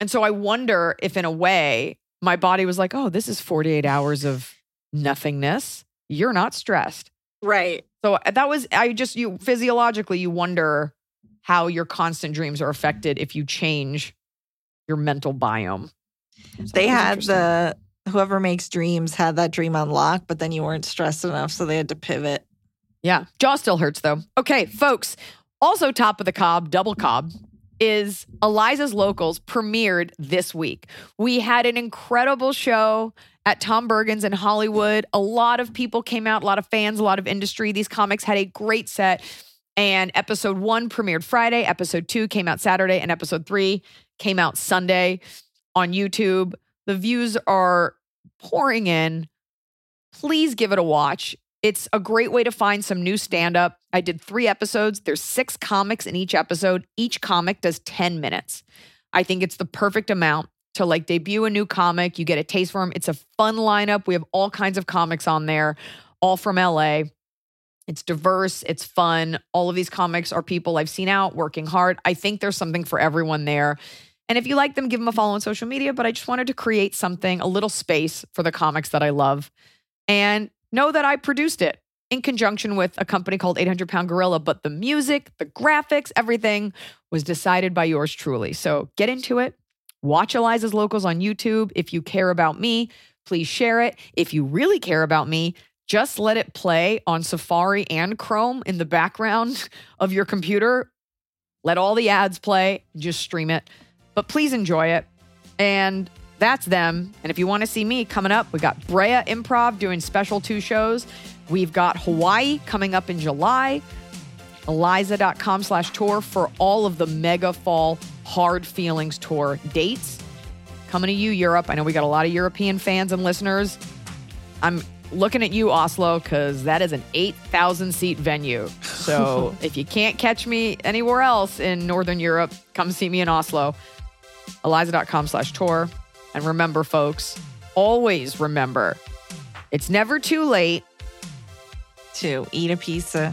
And so I wonder if, in a way, my body was like, oh, this is 48 hours of nothingness. You're not stressed. right. So uh, that was I just you physiologically you wonder how your constant dreams are affected if you change your mental biome. They had the whoever makes dreams had that dream on lock, but then you weren't stressed enough, so they had to pivot. Yeah, jaw still hurts though. Okay, folks. Also top of the cob, double cob is Iliza's Locals premiered this week. We had an incredible show at Tom Bergin's in Hollywood. A lot of people came out, a lot of fans, a lot of industry. These comics had a great set. And episode one premiered Friday, episode two came out Saturday, and episode three came out Sunday on YouTube. The views are pouring in. Please give it a watch. It's a great way to find some new stand up. I did three episodes. There's six comics in each episode. Each comic does 10 minutes. I think it's the perfect amount to like debut a new comic. You get a taste for them. It's a fun lineup. We have all kinds of comics on there, all from LA. It's diverse, it's fun. All of these comics are people I've seen out working hard. I think there's something for everyone there. And if you like them, give them a follow on social media. But I just wanted to create something, a little space for the comics that I love. And know that I produced it in conjunction with a company called 800 Pound Gorilla. But the music, the graphics, everything was decided by yours truly. So get into it. Watch Iliza's Locals on YouTube. If you care about me, please share it. If you really care about me, just let it play on Safari and Chrome in the background of your computer. Let all the ads play, just stream it. But please enjoy it. And that's them. And if you want to see me coming up, we got Brea Improv doing special two shows. We've got Hawaii coming up in July. Iliza.com slash tour for all of the mega fall hard feelings tour dates. Coming to you, Europe. I know we got a lot of European fans and listeners. I'm looking at you, Oslo, because that is an 8,000 seat venue. So if you can't catch me anywhere else in Northern Europe, come see me in Oslo. Iliza.com slash tour. And remember, folks, always remember, it's never too late. To eat a pizza.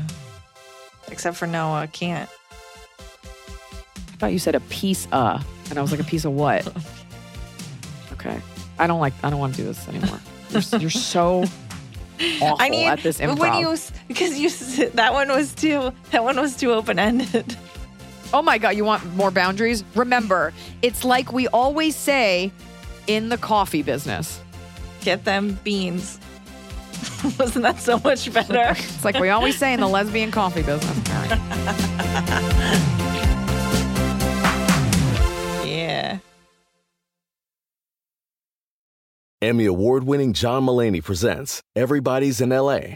Except for Noah, I can't. I thought you said a piece uh, and I was like, a piece of what? Okay. I don't like, I don't want to do this anymore. You're, you're so awful I need at this improv. when you because you that one was too that one was too open ended. Oh my God, you want more boundaries? Remember, it's like we always say in the coffee business. Get them beans. Wasn't that so much better? It's like we always say in the lesbian coffee business. All right. yeah. Emmy award winning John Mulaney presents Everybody's in LA,